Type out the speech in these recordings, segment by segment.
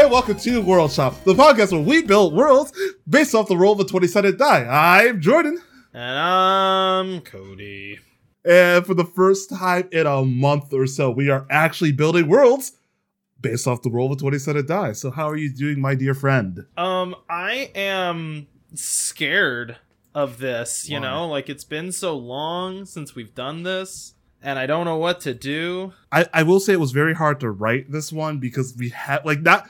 and welcome to World Shop, the podcast where we build worlds based off the roll of a 20 sided die. I'm Jordan, And I'm Cody. and for the first time in a month or so, we are actually building worlds based off the roll of a 20 sided die. So, how are you doing, my dear friend? Um, I am scared of this, you Why? know, like it's been so long since we've done this, and I don't know what to do. I, I will say it was very hard to write this one because we had, like, not.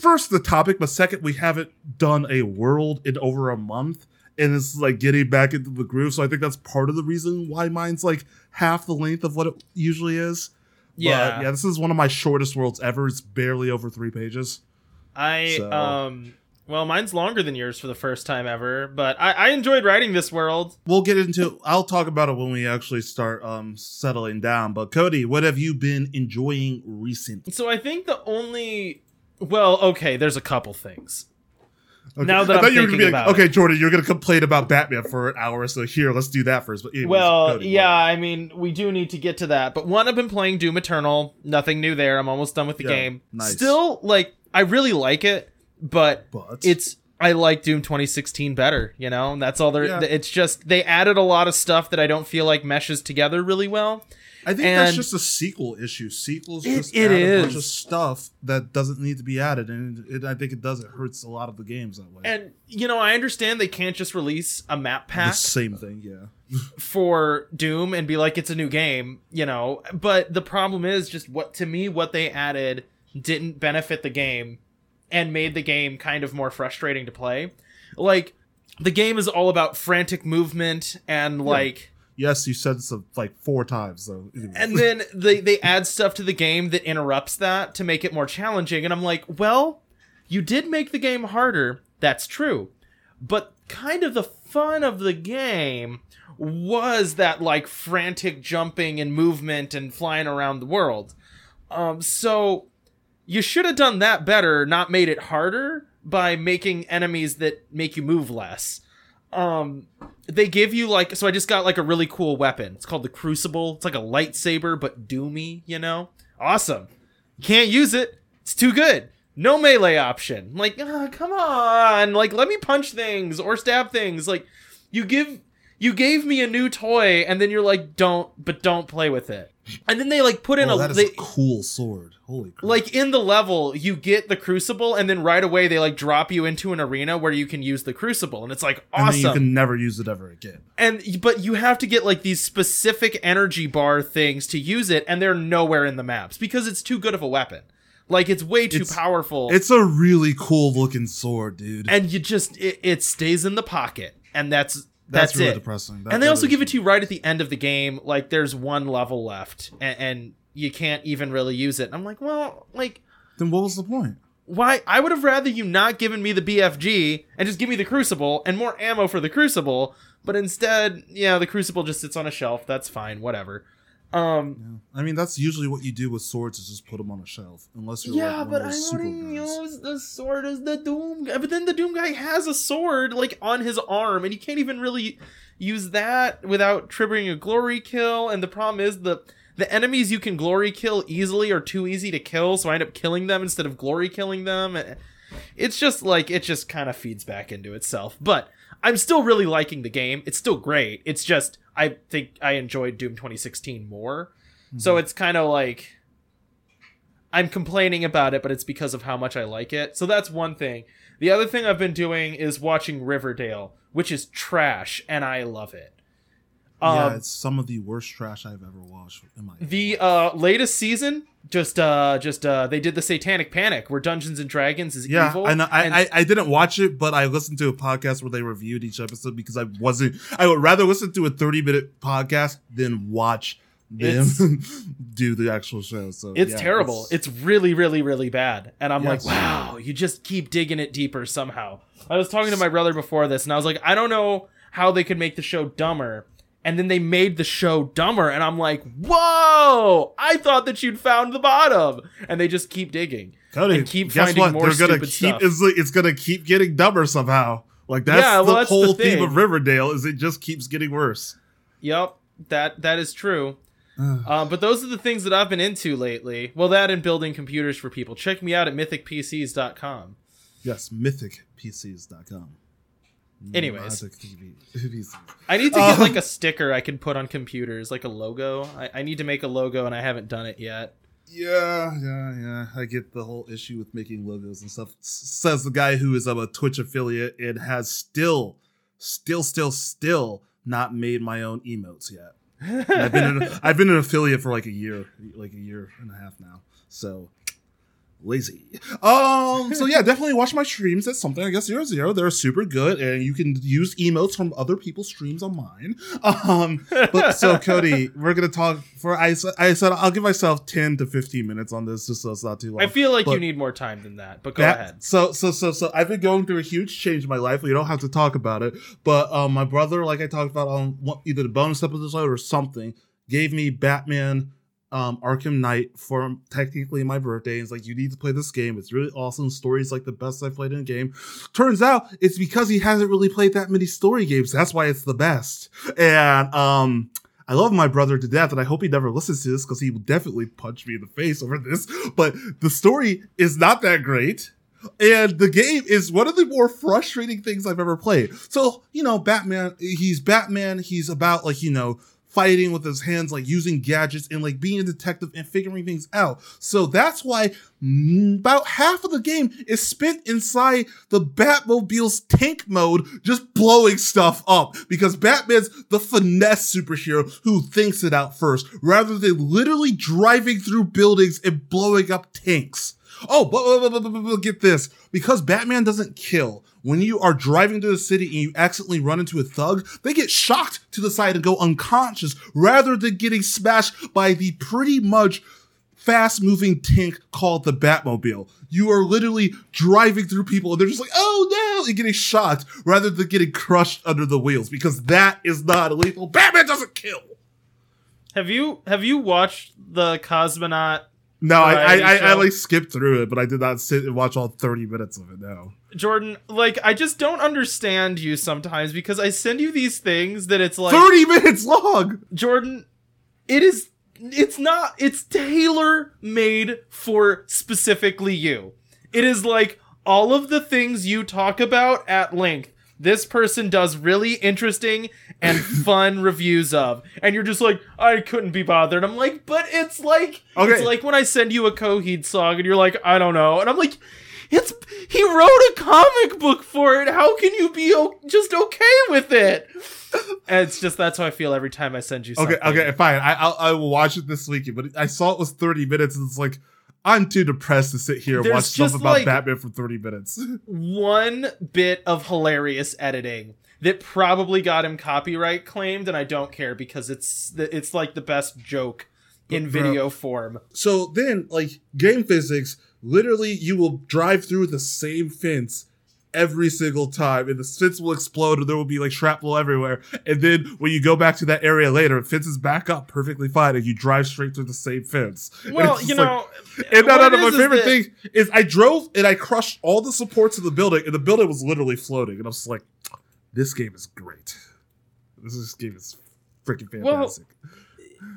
First the topic, but second we haven't done a world in over a month, and it's like getting back into the groove. So I think that's part of the reason why mine's like half the length of what it usually is. But, Yeah. yeah, this is one of my shortest worlds ever. It's barely over three pages. I So- um well, mine's longer than yours for the first time ever, but I, I enjoyed writing this world. We'll get into. I'll talk about it when we actually start um settling down. But Cody, what have you been enjoying recently? So I think the only well, okay, there's a couple things. Okay. Now that I thought I'm you were gonna thinking be like, about okay, Jordan, you're gonna complain about Batman for an hour, so here, let's do that first. But anyways, Well, Cody, yeah, what? I mean, we do need to get to that. But one, I've been playing Doom Eternal. Nothing new there. I'm almost done with the Yeah, game. nice. Still, like, I really like it, but but it's I like Doom 2016 better. You know, and that's all there. Yeah. It's just they added a lot of stuff that I don't feel like meshes together really well. I think that's just a sequel issue. Sequels It- just it add a bunch of stuff that doesn't need to be added, and it, I think it does. It hurts a lot of the games that way. And you know, I understand they can't just release a map the pack same thing, yeah. for Doom and be like it's a new game, you know. But the problem is just what to me what they added didn't benefit the game and made the game kind of more frustrating to play. Like the game is all about frantic movement and like Yes, you said this uh, like four times, so and then they they add stuff to the game that interrupts that to make it more challenging and I'm like, "Well, you did make the game harder. That's true. But kind of the fun of the game was that like frantic jumping and movement and flying around the world. Um so you should have done that better, not made it harder by making enemies that make you move less. Um they give you like so I just got like a really cool weapon. It's called the Crucible. It's like a lightsaber but doomy, you know? Awesome. Can't use it. It's too good. No melee option. Like, ah, come on. Like, let me punch things or stab things. Like, you give you gave me a new toy and then you're like, don't but don't play with it. And then they like put in oh, a that is they, a cool sword. Holy crap. like in the level you get the crucible and then right away they like drop you into an arena where you can use the crucible and it's like awesome you can never use it ever again. and but you have to get like these specific energy bar things to use it and they're nowhere in the maps because it's too good of a weapon like it's way too It's- powerful It's a really cool looking sword, dude. and you just it, it stays in the pocket and that's that's, that's, really it depressing. That and they also really give it to you right at the end of the game like there's one level left and, and you can't even really use it and i'm like well like Then what was the point? why I would have rather you not given me the BFG and just give me the Crucible and more ammo for the Crucible, but instead, yeah, the Crucible just sits on a shelf. That's fine, whatever. Um, Yeah. I mean, that's usually what you do with swords is just put them on a shelf, unless you're yeah, like but I to use the sword as the Doom guy. But then the Doom guy has a sword like on his arm, and you can't even really use that without triggering a glory kill. And the problem is the the enemies you can glory kill easily are too easy to kill, so I end up killing them instead of glory killing them. It's just like it just kind of feeds back into itself. But I'm still really liking the game. It's still great. It's just I think I enjoyed Doom 2016 more. So it's kind of like I'm complaining about it, but it's because of how much I like it. So that's one thing. The other thing I've been doing is watching Riverdale, which is trash, and I love it. yeah, Um, it's some of the worst trash I've ever watched in my life. the uh, latest season, just uh, just uh, they did the Satanic Panic, where Dungeons and Dragons is Yeah, evil. I know. I, and- I I didn't watch it, but I listened to a podcast where they reviewed each episode because I wasn't. I would rather listen to a thirty minute podcast than watch them do the actual show. So It's yeah, terrible. It's, really, really, really bad. And I'm Yes. like, wow, you just keep digging it deeper somehow. I was talking to my brother before this, and I was like, I don't know how they could make the show dumber. And then they made the show dumber, and I'm like, whoa! I thought that you'd found the bottom, and they just keep digging. Cody, and keep guess finding what? more They're gonna stupid keep. stuff. It's, it's gonna keep getting dumber somehow. Like that's Yeah, well, the that's the whole theme of Riverdale. Is it just keeps getting worse. Yep, that that is true. Uh, but those are the things that I've been into lately. Well, that and building computers for people. Check me out at mythicpcs.com. yes, mythicpcs.com. Anyways. I need to get Uh, like a sticker I can put on computers, like a logo. I, I need to make a logo and I haven't done it yet. Yeah, yeah, yeah. I get the whole issue with making logos and stuff. Says the guy who is um, a Twitch affiliate and has still, still, still, still not made my own emotes yet. I've been an, I've been an affiliate for like a year, like a year and a half now. So lazy. Um. So yeah, definitely watch my streams. That's something. I guess zero zero. They're super good, and you can use emotes from other people's streams on mine. Um. But so Cody, we're gonna talk for I, I said I'll give myself ten to fifteen minutes on this, just so it's not too long. I feel like you need more time than that, but go that- ahead. So so so so I've been going through a huge change in my life. We don't have to talk about it, but um, my brother, like I talked about on either the bonus episode or something, gave me Batman um Arkham Knight for technically my birthday. It's like you need to play this game. It's really awesome. Story's like the best I've played in a game. Turns out it's because he hasn't really played that many story games. That's why it's the best. And um. I love my brother to death, and I hope he never listens to this because he will definitely punch me in the face over this. But the story is not that great. And the game is one of the more frustrating things I've ever played. So, you know, Batman, he's Batman. He's about like, you know, fighting with his hands, like using gadgets and like being a detective and figuring things out. So that's why about half of the game is spent inside the Batmobile's tank mode, just blowing stuff up because Batman's the finesse superhero who thinks it out first rather than literally driving through buildings and blowing up tanks. Oh, but, but, but, but, but get this. Because Batman doesn't kill, when you are driving through the city and you accidentally run into a thug, they get shocked to the side and go unconscious rather than getting smashed by the pretty much fast moving tank called the Batmobile. You are literally driving through people and they're just like, oh no, and getting shocked rather than getting crushed under the wheels because that is not lethal. Batman doesn't kill. Have you have you watched the cosmonaut No, I, I, I, I like skipped through it, but I did not sit and watch all 30 minutes of it, no. Jordan? Like I just don't understand you sometimes because I send you these things that it's like 30 minutes long! Jordan, it is it's not it's tailor made for specifically you. It is like all of the things you talk about at length. This person does really interesting and fun reviews of. And you're just like, I couldn't be bothered. I'm like, but it's like Okay. it's like when I send you a Coheed song and you're like, I don't know. And I'm like, it's he wrote a comic book for it. How can you be o- just okay with it? And it's just that's how I feel every time I send you something. Okay, okay, fine. I, I'll, I will watch it this weekend, but I saw it was 30 minutes and it's like, I'm too depressed to sit here and watch stuff about like- Batman for 30 minutes. one bit of hilarious editing that probably got him copyright claimed, and I don't care because it's the, it's like the best joke in video form. so then, like, game physics, literally, you will drive through the same fence every single time, and the fence will explode, and there will be like shrapnel everywhere. And then when you go back to that area later, fence is back up perfectly fine, and you drive straight through the same fence. Well, you just like- know, And no, no, no. My favorite that- thing is I drove and I crushed all the supports of the building, and the building was literally floating. And I was like, "This game is great. This, is- game is freaking Well, fantastic."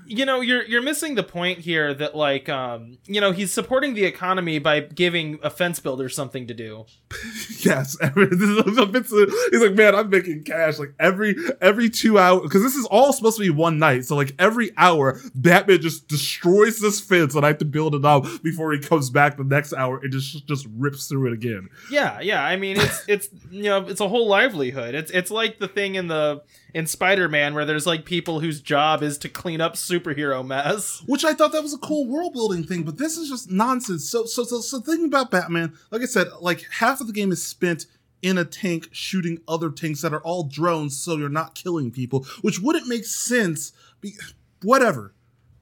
You know you're you're missing the point here that like um you know he's supporting the economy by giving a fence builder something to do yes, every, this is a bit- he's like, "Man, I'm making cash like every every two hours because this is all supposed to be one night. So like every hour, Batman just destroys this fence, and I have to build it up before he comes back the next hour and just just rips through it again." yeah yeah i mean it's it's you know it's a whole livelihood it's it's like the thing in the in spider-man where there's like people whose job is to clean up superhero mess which I thought that was a cool world building thing, but this is just nonsense. So, so, so, so, thinking about Batman, like I said, like half of the game is spent in a tank shooting other tanks that are all drones, so you're not killing people, which wouldn't make sense. Be- whatever,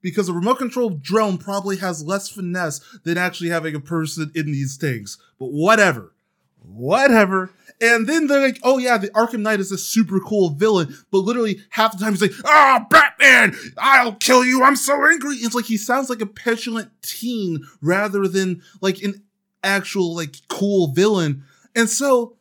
because a remote control drone probably has less finesse than actually having a person in these tanks. But whatever, whatever. And then they're like, oh yeah, the Arkham Knight is a super cool villain, but literally half the time he's like, ah, Batman, I'll kill you, I'm so angry. It's like he sounds like a petulant teen rather than like an actual like cool villain. And so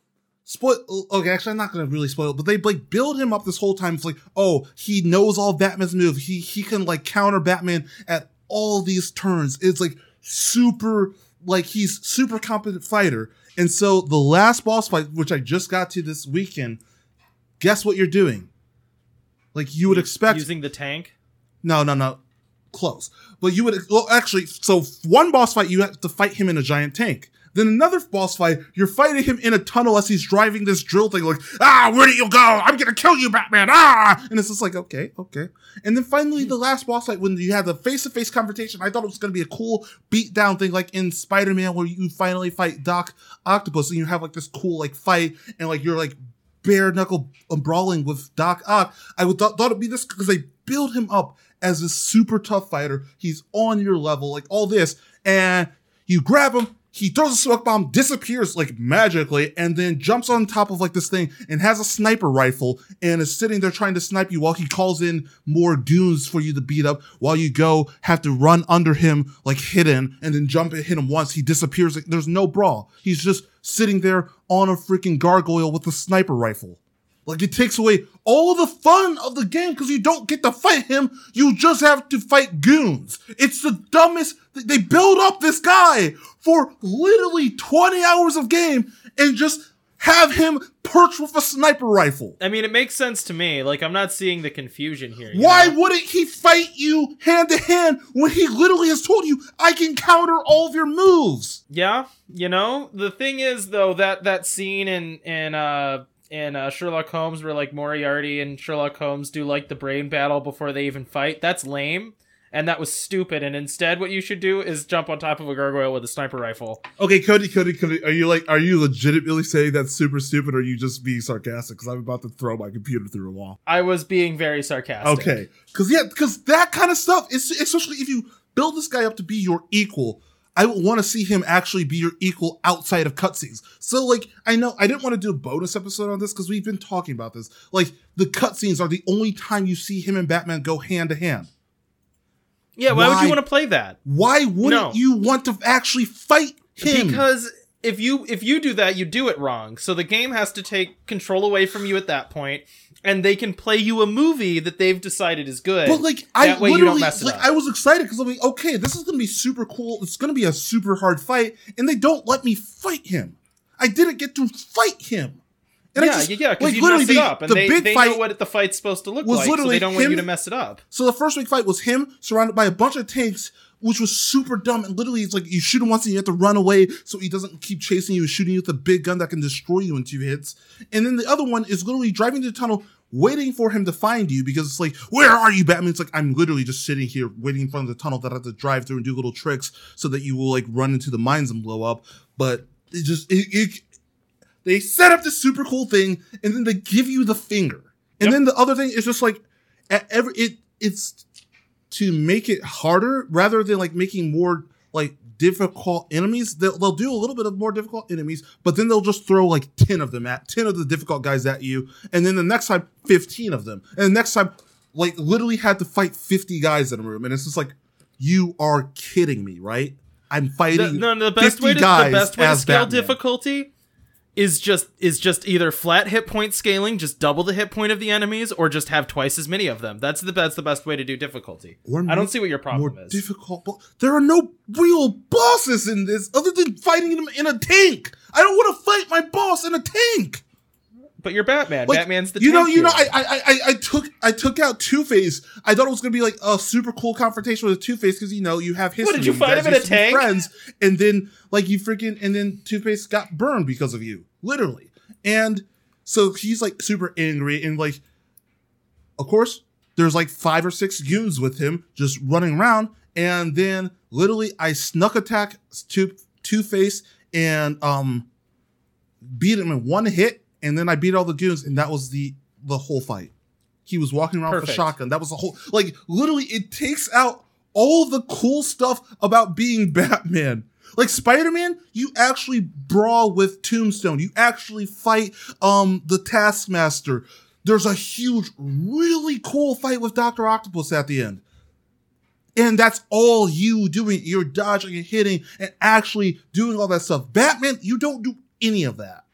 spoil. Okay, actually, I'm not gonna really spoil, it, but they like build him up this whole time. It's like, oh, he knows all Batman's moves. He he can like counter Batman at all these turns. It's like super, like he's super competent fighter. And so the last boss fight, which I just got to this weekend, guess what you're doing? Like you would expect. Using the tank. No, no, no. Close. But you would well actually so one boss fight you have to fight him in a giant tank. Then another boss fight, you're fighting him in a tunnel as he's driving this drill thing, like, ah, where do you go? I'm gonna kill you, Batman, ah! And it's just like, okay, okay. And then finally, the last boss fight, when you have the face to face confrontation, I thought it was gonna be a cool beat down thing, like in Spider Man, where you finally fight Doc Octopus, and you have like this cool, like, fight, and like you're like bare knuckle brawling with Doc Ock. I would th- thought it'd be this because they build him up as a super tough fighter. He's on your level, like all this, and you grab him, he throws a smoke bomb, disappears like magically, and then jumps on top of like this thing and has a sniper rifle and is sitting there trying to snipe you while he calls in more goons for you to beat up. While you go have to run under him like hidden and then jump and hit him once. He disappears. Like, there's no brawl. He's just sitting there on a freaking gargoyle with a sniper rifle. Like it takes away all the fun of the game because you don't get to fight him. You just have to fight goons. It's the dumbest. They build up this guy for literally 20 hours of game and just have him perch with a sniper rifle. I mean, it makes sense to me. Like, I'm not seeing the confusion here. Why know? wouldn't he fight you hand to hand when he literally has told you, I can counter all of your moves? Yeah, you know. The thing is, though, that that scene in in uh in uh, Sherlock Holmes where like Moriarty and Sherlock Holmes do like the brain battle before they even fight. That's lame. And that was stupid. And instead, what you should do is jump on top of a gargoyle with a sniper rifle. Okay, Cody, Cody, Cody, are you like, are you legitimately saying that's super stupid, or are you just being sarcastic? Because I'm about to throw my computer through a wall. I was being very sarcastic. Okay, because yeah, because that kind of stuff, is, especially if you build this guy up to be your equal, I want to see him actually be your equal outside of cutscenes. So, like, I know I didn't want to do a bonus episode on this because we've been talking about this. Like, the cutscenes are the only time you see him and Batman go hand to hand. Yeah, why, would you want to play that? Why wouldn't No. you want to actually fight him? Because if you if you do that, you do it wrong. So the game has to take control away from you at that point, and they can play you a movie that they've decided is good. But like I That way you literally don't mess it like up. I was excited because I'm like, okay, this is gonna be super cool. It's gonna be a super hard fight, and they don't let me fight him. I didn't get to fight him. And yeah, just, yeah, yeah, because like, you literally mess it the, up, and the they, big they fight. know what the fight's supposed to look was like, so they don't want you to mess it up. so the first big fight was him surrounded by a bunch of tanks, which was super dumb. And literally, it's like you shoot him once and you have to run away so he doesn't keep chasing you and shooting you with a big gun that can destroy you in two hits. And then the other one is literally driving to the tunnel, waiting for him to find you because it's like, where are you, Batman? It's like I'm literally just sitting here waiting in front of the tunnel that I have to drive through and do little tricks so that you will like run into the mines and blow up. But it just it, it they set up this super cool thing and then they give you the finger. And Yep. then the other thing is just like at every it it's to make it harder rather than like making more like difficult enemies. They'll, they'll do a little bit of more difficult enemies, but then they'll just throw like 10 of them at 10 of the difficult guys at you. And then the next time, 15 of them. And the next time, like literally had to fight 50 guys in a room. And it's just like, you are kidding me, right? I'm The, fighting. no, the best 50 way to the guys best way to scale Batman. difficulty is just is just either flat hit point scaling, just double the hit point of the enemies, or just have twice as many of them. That's the that's the best way to do difficulty. Or I don't see what your problem more is. difficult. bo- There are no real bosses in this other than fighting them in a tank. I don't want to fight my boss in a tank. but you're Batman. Like, Batman's the you know you know. I, I I I took I took out Two Face. I thought it was gonna be like a super cool confrontation with Two Face because you know you have history. did you fight guys him in a used to be tank? Friends, and then like you freaking and then Two Face got burned because of you, literally. And so he's like super angry and like, of course, there's like five or six goons with him just running around. And then literally I snuck attack Two Two Face and um beat him in one hit, and then I beat all the goons, and that was the the whole fight. He was walking around with a shotgun. That was the whole like literally it takes out all the cool stuff about being Batman. Like Spider-Man, you actually brawl with Tombstone. You actually fight um the Taskmaster. There's a huge, really cool fight with Doctor Octopus at the end. And that's all you doing. You're dodging and hitting and actually doing all that stuff. Batman, you don't do any of that.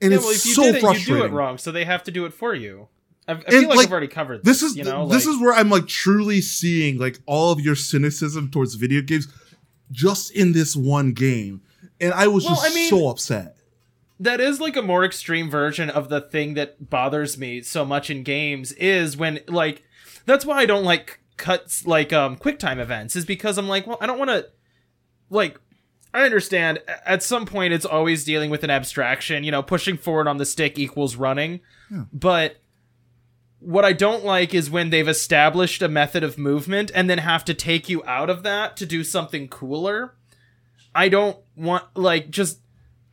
and yeah, it's well, if you so did it, you do it wrong, so they have to do it for you. I, I feel like, like, I've already covered this. This is you know, this like- is where I'm like truly seeing like all of your cynicism towards video games just in this one game, and I was Well, just I mean- so upset. that is like a more extreme version of the thing that bothers me so much in games is when like that's why I don't like cuts like um QuickTime events is because I'm like, well, I don't want to like I understand at some point it's always dealing with an abstraction, you know, pushing forward on the stick equals running. Yeah. But what I don't like is when they've established a method of movement and then have to take you out of that to do something cooler. I don't want like just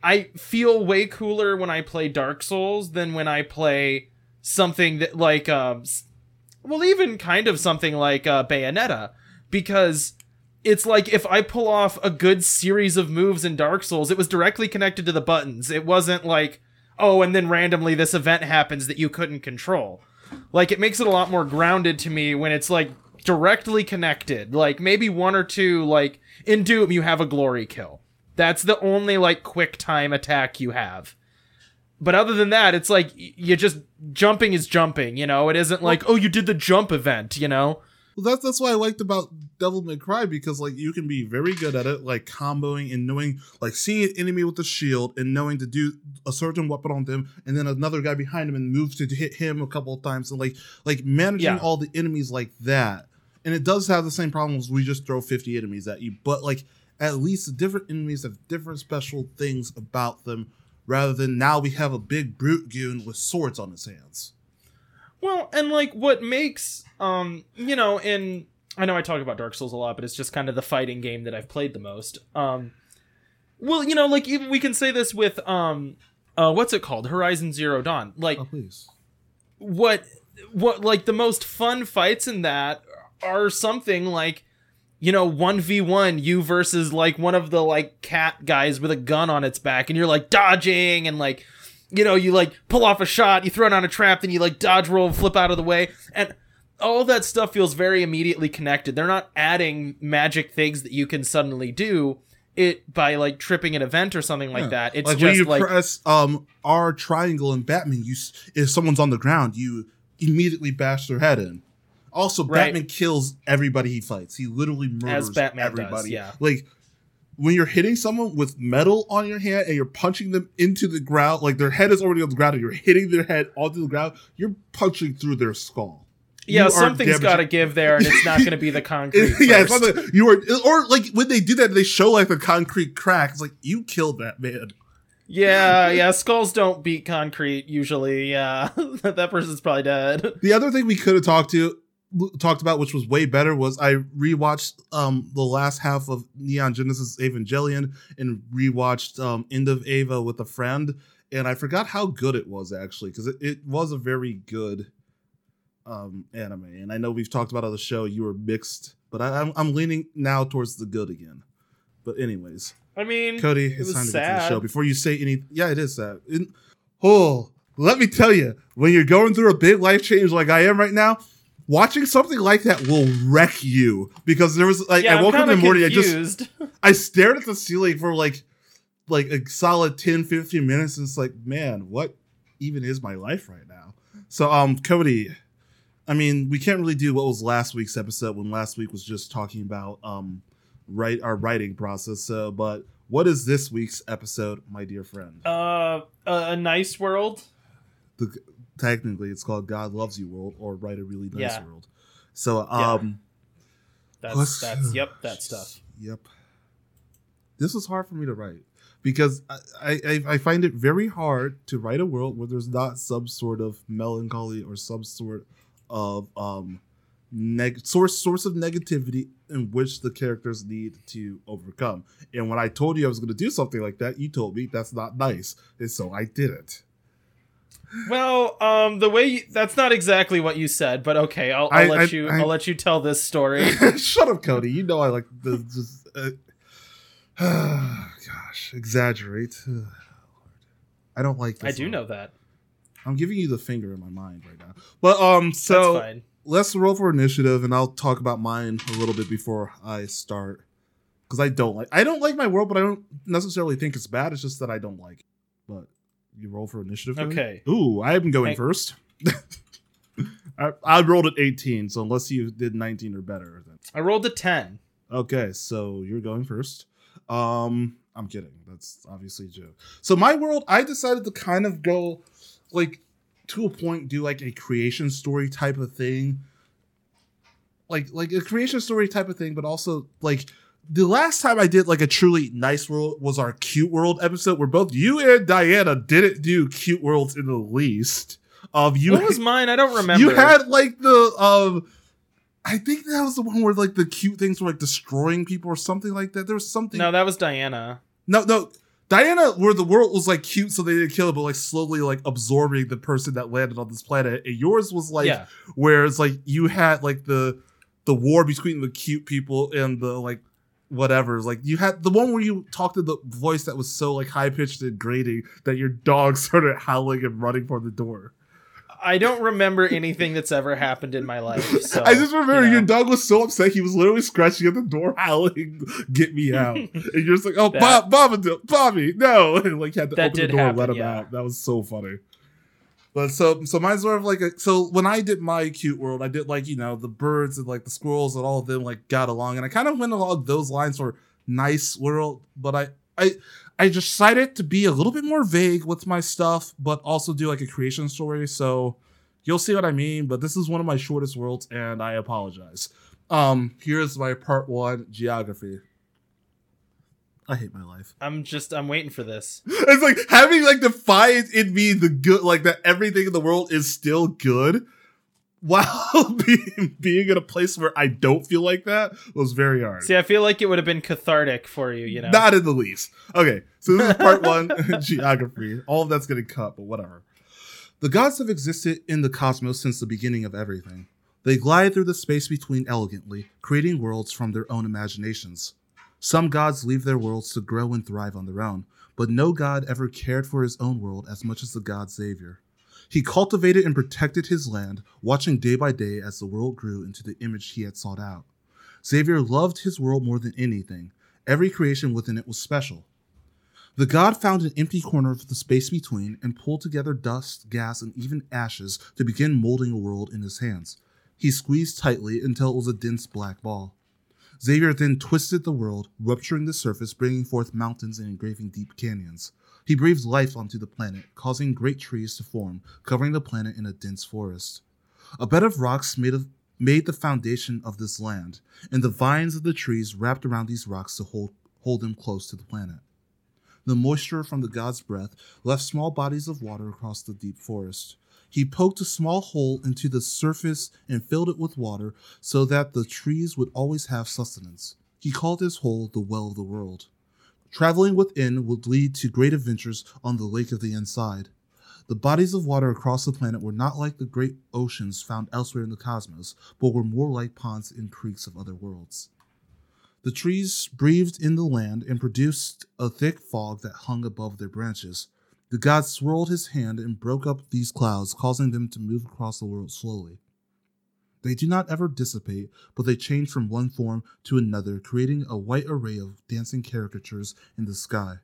I feel way cooler when I play Dark Souls than when I play something that like um well even kind of something like uh Bayonetta because it's like if I pull off a good series of moves in Dark Souls it was directly connected to the buttons it wasn't like oh and then randomly this event happens that you couldn't control like it makes it a lot more grounded to me when it's like directly connected like maybe one or two like in Doom you have a glory kill that's the only like quick time attack you have. But other than that, it's like you just jumping is jumping, you know? It isn't like, oh, you did the jump event, you know? Well, that's that's what I liked about Devil May Cry because like you can be very good at it, like comboing and knowing, like seeing an enemy with a shield and knowing to do a certain weapon on them, and then another guy behind him and move to hit him a couple of times, and like like managing Yeah. all the enemies like that. And it does have the same problems. We just throw fifty enemies at you, but like at least the different enemies have different special things about them, rather than now we have a big brute goon with swords on his hands. Well, and like what makes um, you know, in I know I talk about Dark Souls a lot, but it's just kind of the fighting game that I've played the most. Um well, you know, like even we can say this with um uh what's it called? Horizon Zero Dawn. Like Oh please. what what like the most fun fights in that are something like you know 1v1 you versus like one of the like cat guys with a gun on its back and you're like dodging and like you know you like pull off a shot you throw it on a trap then you like dodge roll and flip out of the way and all that stuff feels very immediately connected they're not adding magic things that you can suddenly do it by like tripping an event or something like Yeah. that it's like when just you like press um R triangle in Batman, you if someone's on the ground, you immediately bash their head in. Also, Right. Batman kills everybody he fights. He literally murders Batman does, everybody. yeah. Like when you're hitting someone with metal on your hand and you're punching them into the ground, like their head is already on the ground and you're hitting their head onto the ground, you're punching through their skull. yeah You something's got to give there and it's not going to be the concrete yeah, first. not the, you are, or like when they do that, they show like the concrete crack. It's like you killed that man. Yeah, yeah, skulls don't beat concrete usually. Yeah, that person's probably dead. The other thing we could have talked to talked about, which was way better, was I rewatched um the last half of Neon Genesis Evangelion and rewatched um End of Eva with a friend, and I forgot how good it was actually because it, it was a very good um anime. And I know we've talked about on the show you were mixed, but I, I'm I'm leaning now towards the good again. But anyways, I mean, Cody, it it's time to get to the show. Before you say any, yeah, it is sad. In- oh, let me tell you, when you're going through a big life change like I am right now, watching something like that will wreck you. Because there was like, yeah, I woke up in the morning, I just, confused. I stared at the ceiling for like, like a solid 10, 15 minutes, and it's like, man, what even is my life right now? So, um, Cody, I mean, we can't really do what was last week's episode when last week was just talking about um, write our writing process. So, but what is this week's episode, my dear friend? uh, a, a nice world. The, technically, it's called "God Loves You" world or "Write a Really Nice Yeah. World." So, Yeah. um, That's that's yep, that stuff. Yep. This was hard for me to write because I, I I find it very hard to write a world where there's not some sort of melancholy or some sort of um neg- source source of negativity in which the characters need to overcome. And when I told you I was going to do something like that, you told me that's not nice, and so I did it. Well, um, the way you, that's not exactly what you said, but okay, I'll, I'll I- let I- you. I- I'll let you tell this story. Shut up, Cody. You know I like the just. Uh, gosh, exaggerate. I don't like this. I do one. know that. I'm giving you the finger in my mind right now. But um, That's so fine. let's roll for initiative, and I'll talk about mine a little bit before I start. Because I don't like I don't like my world, but I don't necessarily think it's bad. It's just that I don't like it. You roll for initiative. me? Okay. Ooh, I'm going Hey. first. I, I rolled at 18, so unless you did 19 or better, then I rolled a 10. okay. So you're going first. Um, I'm kidding. That's obviously a joke. So my world, I decided to kind of go like to a point, do like a creation story type of thing, like like a creation story type of thing, but also like the last time I did like a truly nice world was our cute world episode, where both you and Diana didn't do cute worlds in the least. Of you, what was mine? I don't remember. you had like the um. I think that was the one where like the cute things were like destroying people or something like that. There was something. No, that was Diana. No, no. Diana, where the world was like cute, so they didn't kill it, but like slowly like absorbing the person that landed on this planet. And yours was like yeah. where it's like you had like the the war between the cute people and the like whatever. Like you had the one where you talked to the voice that was so like high pitched and grating that your dog started howling and running for the door. I don't remember anything that's ever happened in my life. So, I just remember you know. your dog was so upset he was literally scratching at the door, howling, "Get me out!" and you're just like, "Oh, That- Bob, Bobby, Bobby, no!" And like you had to That open the door happen, let him yeah. out. That was so funny. But so so mine's sort of like a so when I did my cute world, I did like you know the birds and like the squirrels and all of them like got along, and I kind of went along those lines for nice world. But I I I decided to be a little bit more vague with my stuff, but also do like a creation story. So you'll see what I mean. But this is one of my shortest worlds, and I apologize. Um, here's my part one geography. I hate my life. I'm just I'm waiting for this. It's like having like defiance in me the good like that everything in the world is still good while being being in a place where I don't feel like that was very hard. See, I feel like it would have been cathartic for you, you know. Not in the least. Okay, so this is part one geography. All of that's getting cut, but whatever. The gods have existed in the cosmos since the beginning of everything. They glide through the space between elegantly, creating worlds from their own imaginations. Some gods leave their worlds to grow and thrive on their own, but no god ever cared for his own world as much as the god Xavier. He cultivated and protected his land, watching day by day as the world grew into the image he had sought out. Xavier loved his world more than anything. Every creation within it was special. The god found an empty corner of the space between and pulled together dust, gas, and even ashes to begin molding a world in his hands. He squeezed tightly until it was a dense black ball. Xavier then twisted the world, rupturing the surface, bringing forth mountains and engraving deep canyons. He breathed life onto the planet, causing great trees to form, covering the planet in a dense forest. A bed of rocks made of made the foundation of this land, and the vines of the trees wrapped around these rocks to hold, hold them close to the planet. The moisture from the god's breath left small bodies of water across the deep forest. He poked a small hole into the surface and filled it with water so that the trees would always have sustenance. He called his hole the Well of the World. Traveling within would lead to great adventures on the lake of the inside. The bodies of water across the planet were not like the great oceans found elsewhere in the cosmos, but were more like ponds and creeks of other worlds. The trees breathed in the land and produced a thick fog that hung above their branches. The god swirled his hand and broke up these clouds, causing them to move across the world slowly. They do not ever dissipate, but they change from one form to another, creating a white array of dancing caricatures in the sky.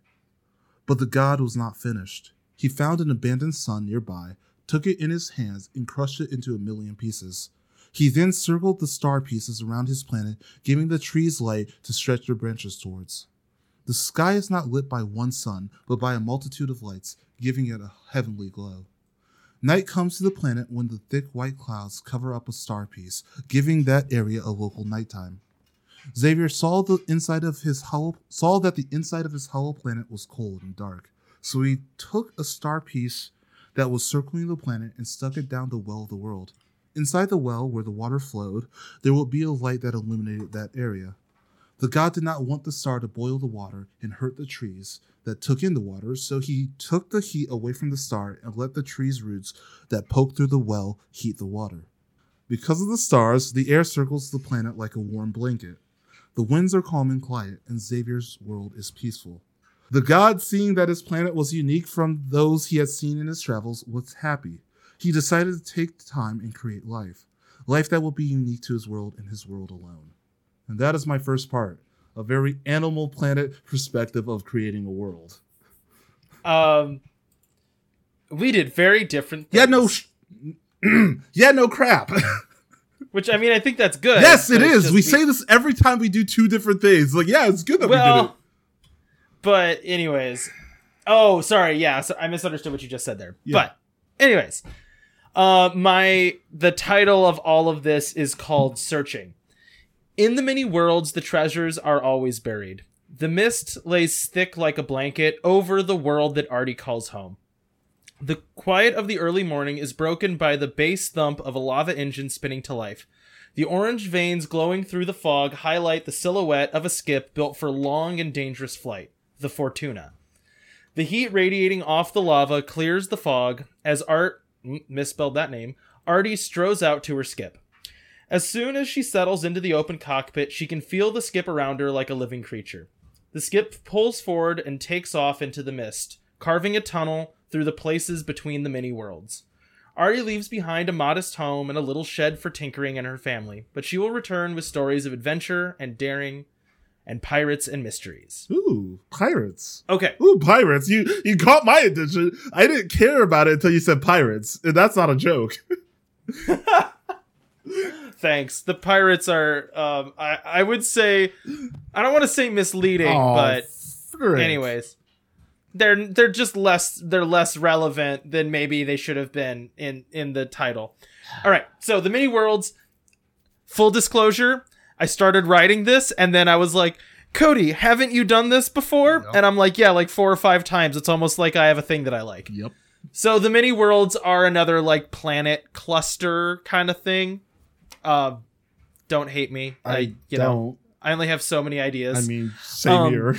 But the god was not finished. He found an abandoned sun nearby, took it in his hands, and crushed it into a million pieces. He then circled the star pieces around his planet, giving the trees light to stretch their branches towards. The sky is not lit by one sun, but by a multitude of lights, giving it a heavenly glow. Night comes to the planet when the thick white clouds cover up a star piece, giving that area a local nighttime. Xavier saw the inside of his hollow saw that the inside of his hollow planet was cold and dark. So he took a star piece that was circling the planet and stuck it down the well of the world. Inside the well, where the water flowed, there would be a light that illuminated that area. The god did not want the star to boil the water and hurt the trees that took in the water, so he took the heat away from the star and let the tree's roots that poked through the well heat the water. Because of the stars, the air circles the planet like a warm blanket. The winds are calm and quiet, and Xavier's world is peaceful. The god, seeing that his planet was unique from those he had seen in his travels, was happy. He decided to take time and create life, life that will be unique to his world and his world alone. And that is my first part, a very Animal Planet perspective of creating a world. Um, We did very different. Yeah, no. Sh- yeah, no crap. which I mean, I think that's good. yes, it's is. just We say this every time we do two different things. Like, yeah, it's good that we did it. well, but anyways, oh, sorry, yeah, so I misunderstood what you just said there. Yeah. But anyways, uh, my the title of all of this is called Searching. In the many worlds, the treasures are always buried. The mist lays thick like a blanket over the world that Artie calls home. The quiet of the early morning is broken by the bass thump of a lava engine spinning to life. The orange veins glowing through the fog highlight the silhouette of a skip built for long and dangerous flight, the Fortuna. The heat radiating off the lava clears the fog as Art misspelled that name. Artie strows out to her skip. As soon as she settles into the open cockpit, she can feel the skip around her like a living creature. The skip pulls forward and takes off into the mist, carving a tunnel through the places between the many worlds. Artie leaves behind a modest home and a little shed for tinkering and her family, but she will return with stories of adventure and daring and pirates and mysteries. Ooh, pirates. Okay. Ooh, pirates. You you caught my attention. I didn't care about it until you said pirates. And that's not a joke. Thanks. The pirates are um I I would say I don't want to say misleading, Aw, but frick. anyways. They're they're just less they're less relevant than maybe they should have been in in the title. All right. So the mini worlds full disclosure, I started writing this and then I was like, "Cody, haven't you done this before?" And I'm like, "Yeah, like 4 or 5 times. It's almost like I have a thing that I like." Yep. So the mini worlds are another like planet cluster kind of thing. Uh, don't hate me. I, you know I only have so many ideas. I mean, same Um, here.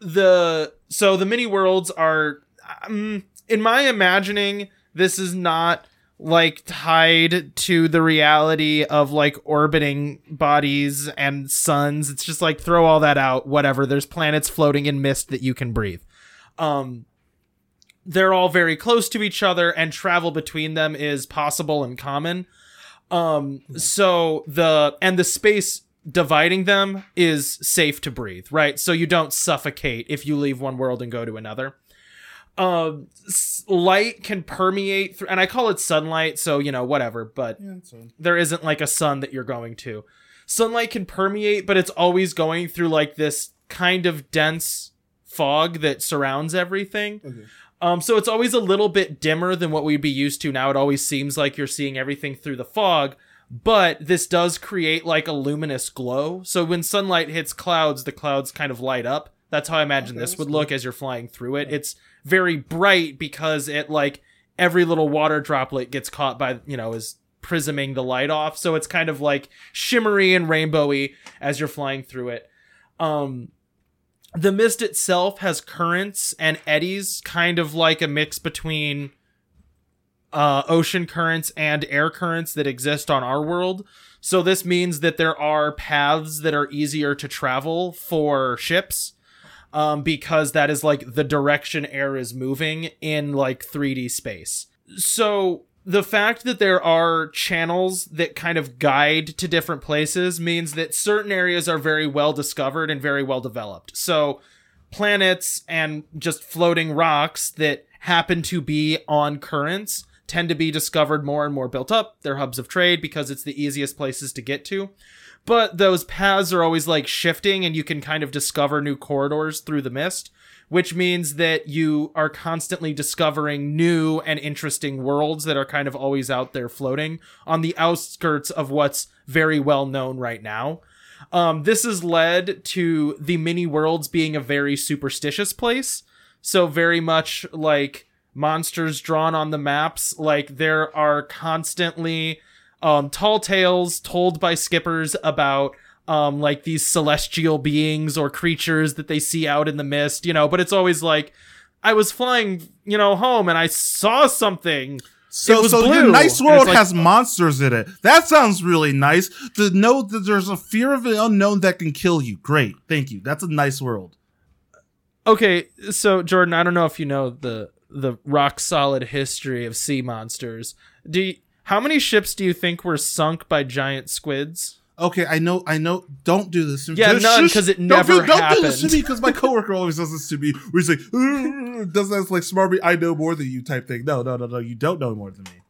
the so the mini worlds are um, in my imagining this is not like tied to the reality of like orbiting bodies and suns it's just like throw all that out whatever there's planets floating in mist that you can breathe um they're all very close to each other and travel between them is possible and common um so the and the space dividing them is safe to breathe right so you don't suffocate if you leave one world and go to another um light can permeate through and i call it sunlight so you know whatever but there isn't like a sun that you're going to. Sunlight can permeate, but it's always going through like this kind of dense fog that surrounds everything. Okay. Um, so it's always a little bit dimmer than what we'd be used to now. It always seems like you're seeing everything through the fog, but this does create like a luminous glow. So when sunlight hits clouds, the clouds kind of light up. That's how I imagine this would look as you're flying through it. It's very bright because it like every little water droplet gets caught by you know is prisming the light off so it's kind of like shimmery and rainbowy as you're flying through it um the mist itself has currents and eddies kind of like a mix between uh ocean currents and air currents that exist on our world so this means that there are paths that are easier to travel for ships um, because that is like the direction air is moving in like 3D space. So the fact that there are channels that kind of guide to different places means that certain areas are very well discovered and very well developed. So planets and just floating rocks that happen to be on currents tend to be discovered more and more built up. They're hubs of trade because it's the easiest places to get to but those paths are always like shifting and you can kind of discover new corridors through the mist which means that you are constantly discovering new and interesting worlds that are kind of always out there floating on the outskirts of what's very well known right now. Um, this has led to the mini worlds being a very superstitious place. So very much like monsters drawn on the maps like there are constantly um, tall tales told by skippers about um, like these celestial beings or creatures that they see out in the mist, you know, but it's always like, I was flying, you know, home and I saw something. So, It was so your blue, nice world like- has monsters in it. That sounds really nice. To know that there's a fear of the unknown that can kill you. Great. Thank you. That's a nice world. Okay, so Jordan, I don't know if you know the the rock solid history of sea monsters. Do you, how many ships do you think were sunk by giant squids? Okay, I know, I know. Don't do this. Yeah, Just none, shush. 'cause it Don't never do, Don't do this to me because my coworker always does this to me. Where he's like, "Ugh," does that like smarmy, I know more than you type thing. No, no, no, no. You don't know more than me.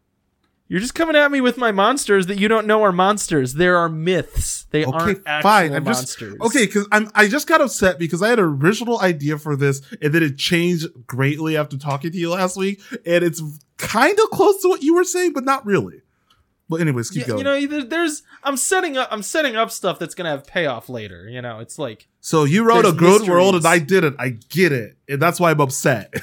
You're just coming at me with my monsters that you don't know are monsters. There are myths. They Okay, aren't actual fine. I'm just okay because I'm. I just got upset because I had an original idea for this, and then it changed greatly after talking to you last week, and it's kind of close to what you were saying, but not really. But anyways, keep Yeah, going. you know, there's I'm setting up I'm setting up stuff that's gonna have payoff later. You know, it's like so you wrote a good world, and. I didn't. I get it, and that's why I'm upset.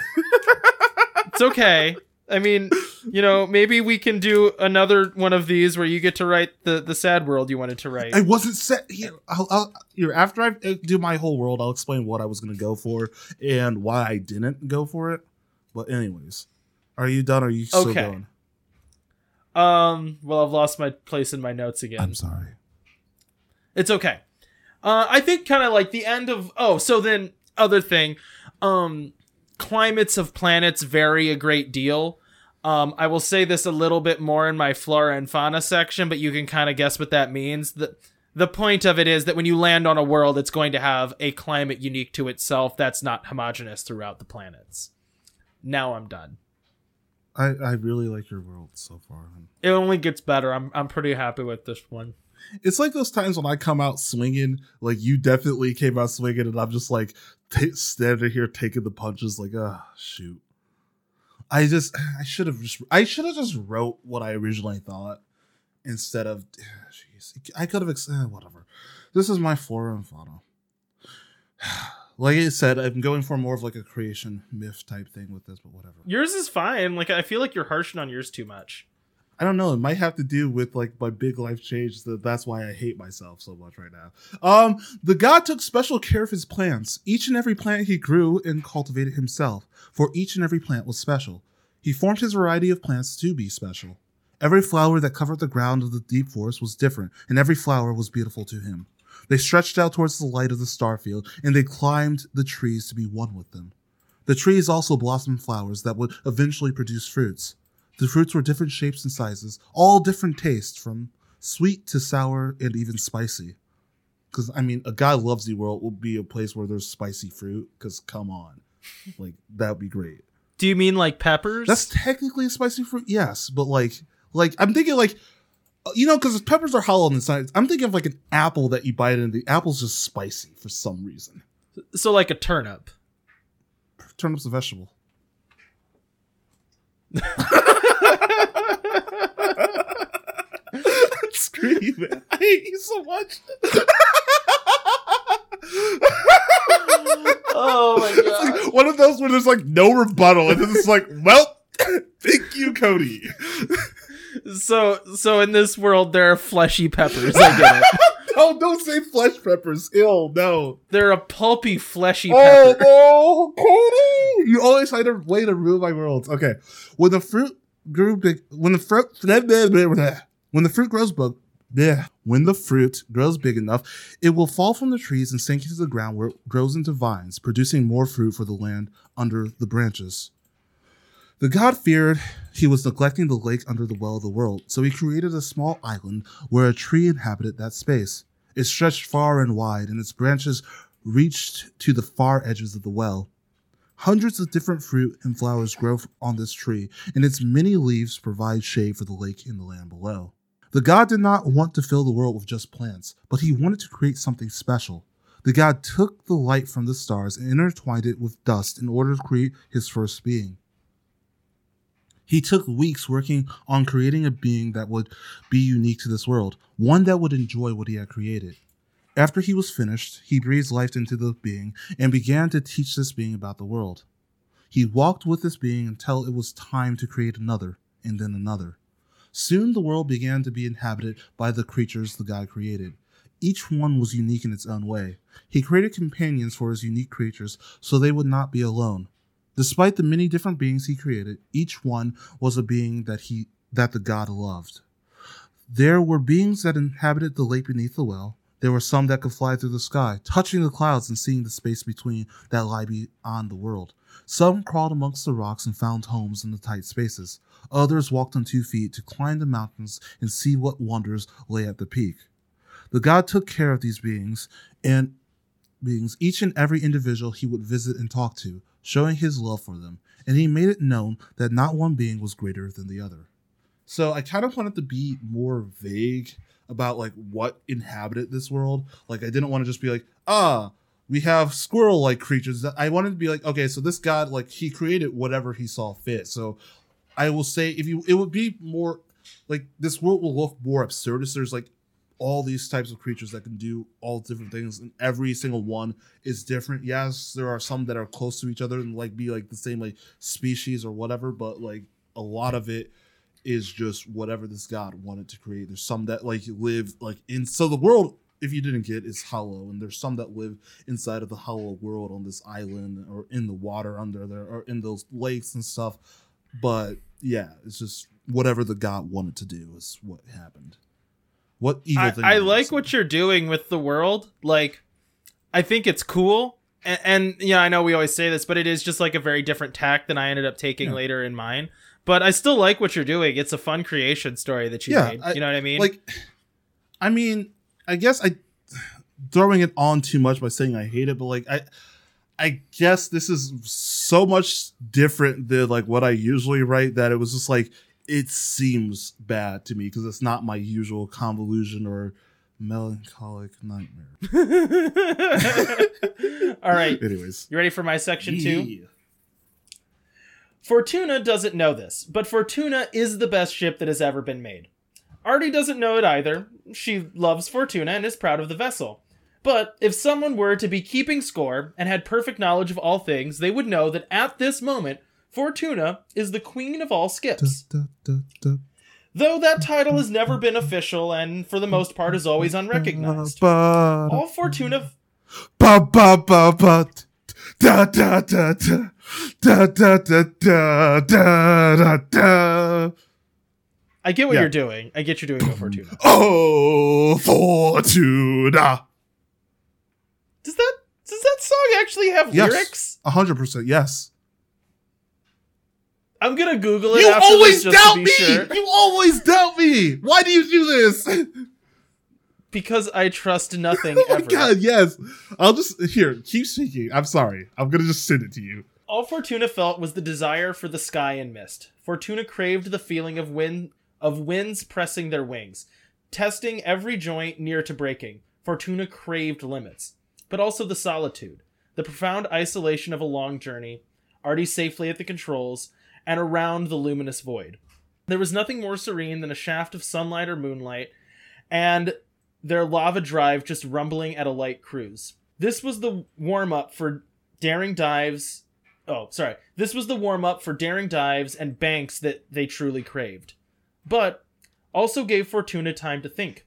it's okay. I mean, you know, maybe we can do another one of these where you get to write the the sad world you wanted to write. I wasn't set here. I'll, I'll, here after I uh, do my whole world, I'll explain what I was going to go for and why I didn't go for it. But anyways, are you done? Or are you still Okay. going? Um, well, I've lost my place in my notes again. I'm sorry. It's okay. Uh, I think kind of like the end of. Oh, so then other thing, um, climates of planets vary a great deal. Um, I will say this a little bit more in my flora and fauna section, but you can kind of guess what that means. The the point of it is that when you land on a world, it's going to have a climate unique to itself that's not homogeneous throughout the planets. Now I'm done. I, I really like your world so far. It only gets better. I'm I'm pretty happy with this one. It's like those times when I come out swinging, like you definitely came out swinging, and I'm just like t- standing here taking the punches, like, ah, shoot. I just, I should have just, I should have just wrote what I originally thought instead of, jeez, I could have, ex- eh, whatever. This is my and fauna. Like I said, I'm going for more of like a creation myth type thing with this, but whatever. Yours is fine. Like I feel like you're harshing on yours too much. I don't know. It might have to do with like my big life change. That that's why I hate myself so much right now. Um, the god took special care of his plants. Each and every plant he grew and cultivated himself, for each and every plant was special. He formed his variety of plants to be special. Every flower that covered the ground of the deep forest was different, and every flower was beautiful to him. They stretched out towards the light of the starfield, and they climbed the trees to be one with them. The trees also blossomed flowers that would eventually produce fruits. The fruits were different shapes and sizes, all different tastes, from sweet to sour and even spicy. Because, I mean, a God loves the world will be a place where there's spicy fruit, because come on. Like, that would be great. Do you mean like peppers? That's technically a spicy fruit, yes, but like, like I'm thinking like, you know, because peppers are hollow on the sides. I'm thinking of like an apple that you bite and the apple's just spicy for some reason. so like a turnip. Turnip's a vegetable. Scream, man. I hate you so much. Oh my god. like one of those where there's like no rebuttal, and then it's like, well, thank you, Cody. So so in this world there are fleshy peppers. I get it. Oh, don't say flesh peppers. Ill, no. They're a pulpy fleshy Oh pepper. no, oh, Cody! You always find a way to ruin my worlds. Okay, when the fruit grew big, when the fruit, when the fruit grows big, yeah, when the fruit grows big enough, it will fall from the trees and sink into the ground where it grows into vines, producing more fruit for the land under the branches. The god feared he was neglecting the lake under the well of the world, so he created a small island where a tree inhabited that space. It stretched far and wide, and its branches reached to the far edges of the well. Hundreds of different fruit and flowers grow on this tree, and its many leaves provide shade for the lake and the land below. The god did not want to fill the world with just plants, but he wanted to create something special. The god took the light from the stars and intertwined it with dust in order to create his first being. He took weeks working on creating a being that would be unique to this world, one that would enjoy what he had created. After he was finished, he breathed life into the being and began to teach this being about the world. He walked with this being until it was time to create another, and then another. Soon the world began to be inhabited by the creatures the god created. Each one was unique in its own way. He created companions for his unique creatures so they would not be alone. Despite the many different beings he created, each one was a being that he that the god loved. There were beings that inhabited the lake beneath the well. There were some that could fly through the sky, touching the clouds and seeing the space between that lie beyond the world. Some crawled amongst the rocks and found homes in the tight spaces. Others walked on two feet to climb the mountains and see what wonders lay at the peak. The god took care of these beings and beings, each and every individual he would visit and talk to, showing his love for them, and he made it known that not one being was greater than the other. So I kind of wanted to be more vague about like what inhabited this world. Like I didn't want to just be like, ah, we have squirrel like creatures. I wanted to be like, okay, so this god like he created whatever he saw fit. So I will say if you it would be more like this world will look more absurd if there's like all these types of creatures that can do all different things and every single one is different. Yes there are some that are close to each other and like be like the same like species or whatever but like a lot of it is just whatever this god wanted to create. There's some that like live like in so the world if you didn't get is hollow and there's some that live inside of the hollow world on this island or in the water under there or in those lakes and stuff. But yeah it's just whatever the god wanted to do is what happened what evil I, I like what you're doing with the world. Like, I think it's cool. And, and yeah, I know we always say this, but it is just like a very different tack than I ended up taking Yeah. later in mine. But I still like what you're doing. It's a fun creation story that you Yeah, made. I- you know what I mean? like i mean i guess i throwing it on too much by saying i hate it but like i i guess this is so much different than like what i usually write that it was just like it seems bad to me because it's not my usual convolution or melancholic nightmare All right. anyways You ready for my section two? Yeah. Fortuna doesn't know this, but Fortuna is the best ship that has ever been made. Artie doesn't know it either. She loves Fortuna and is proud of the vessel. But if someone were to be keeping score and had perfect knowledge of all things, they would know that at this moment, Fortuna is the queen of all skips. Though that title has never been official and for the most part is always unrecognized. All Fortuna ba, ba, ba, ba, da, da, da, da, da, da, da, da, da. I get what Yeah. you're doing. I get you're doing with Fortuna. Oh, Fortuna. Does that does that song actually have Yes. lyrics? A hundred percent, yes. I'm gonna Google it You always doubt me. sure. You always doubt me. Why do you do this? Because I trust nothing oh my ever. god, yes. I'll just here keep speaking. I'm sorry. I'm gonna just send it to you. All Fortuna felt was the desire for the sky and mist. Fortuna craved the feeling of wind of winds pressing their wings, testing every joint near to breaking. Fortuna craved limits, but also the solitude, the profound isolation of a long journey, already safely at the controls, and around the luminous void. There was nothing more serene than a shaft of sunlight or moonlight, and their lava drive just rumbling at a light cruise. This was the warm up for daring dives. Oh, sorry. This was the warm up for daring dives and banks that they truly craved. But also gave Fortuna time to think.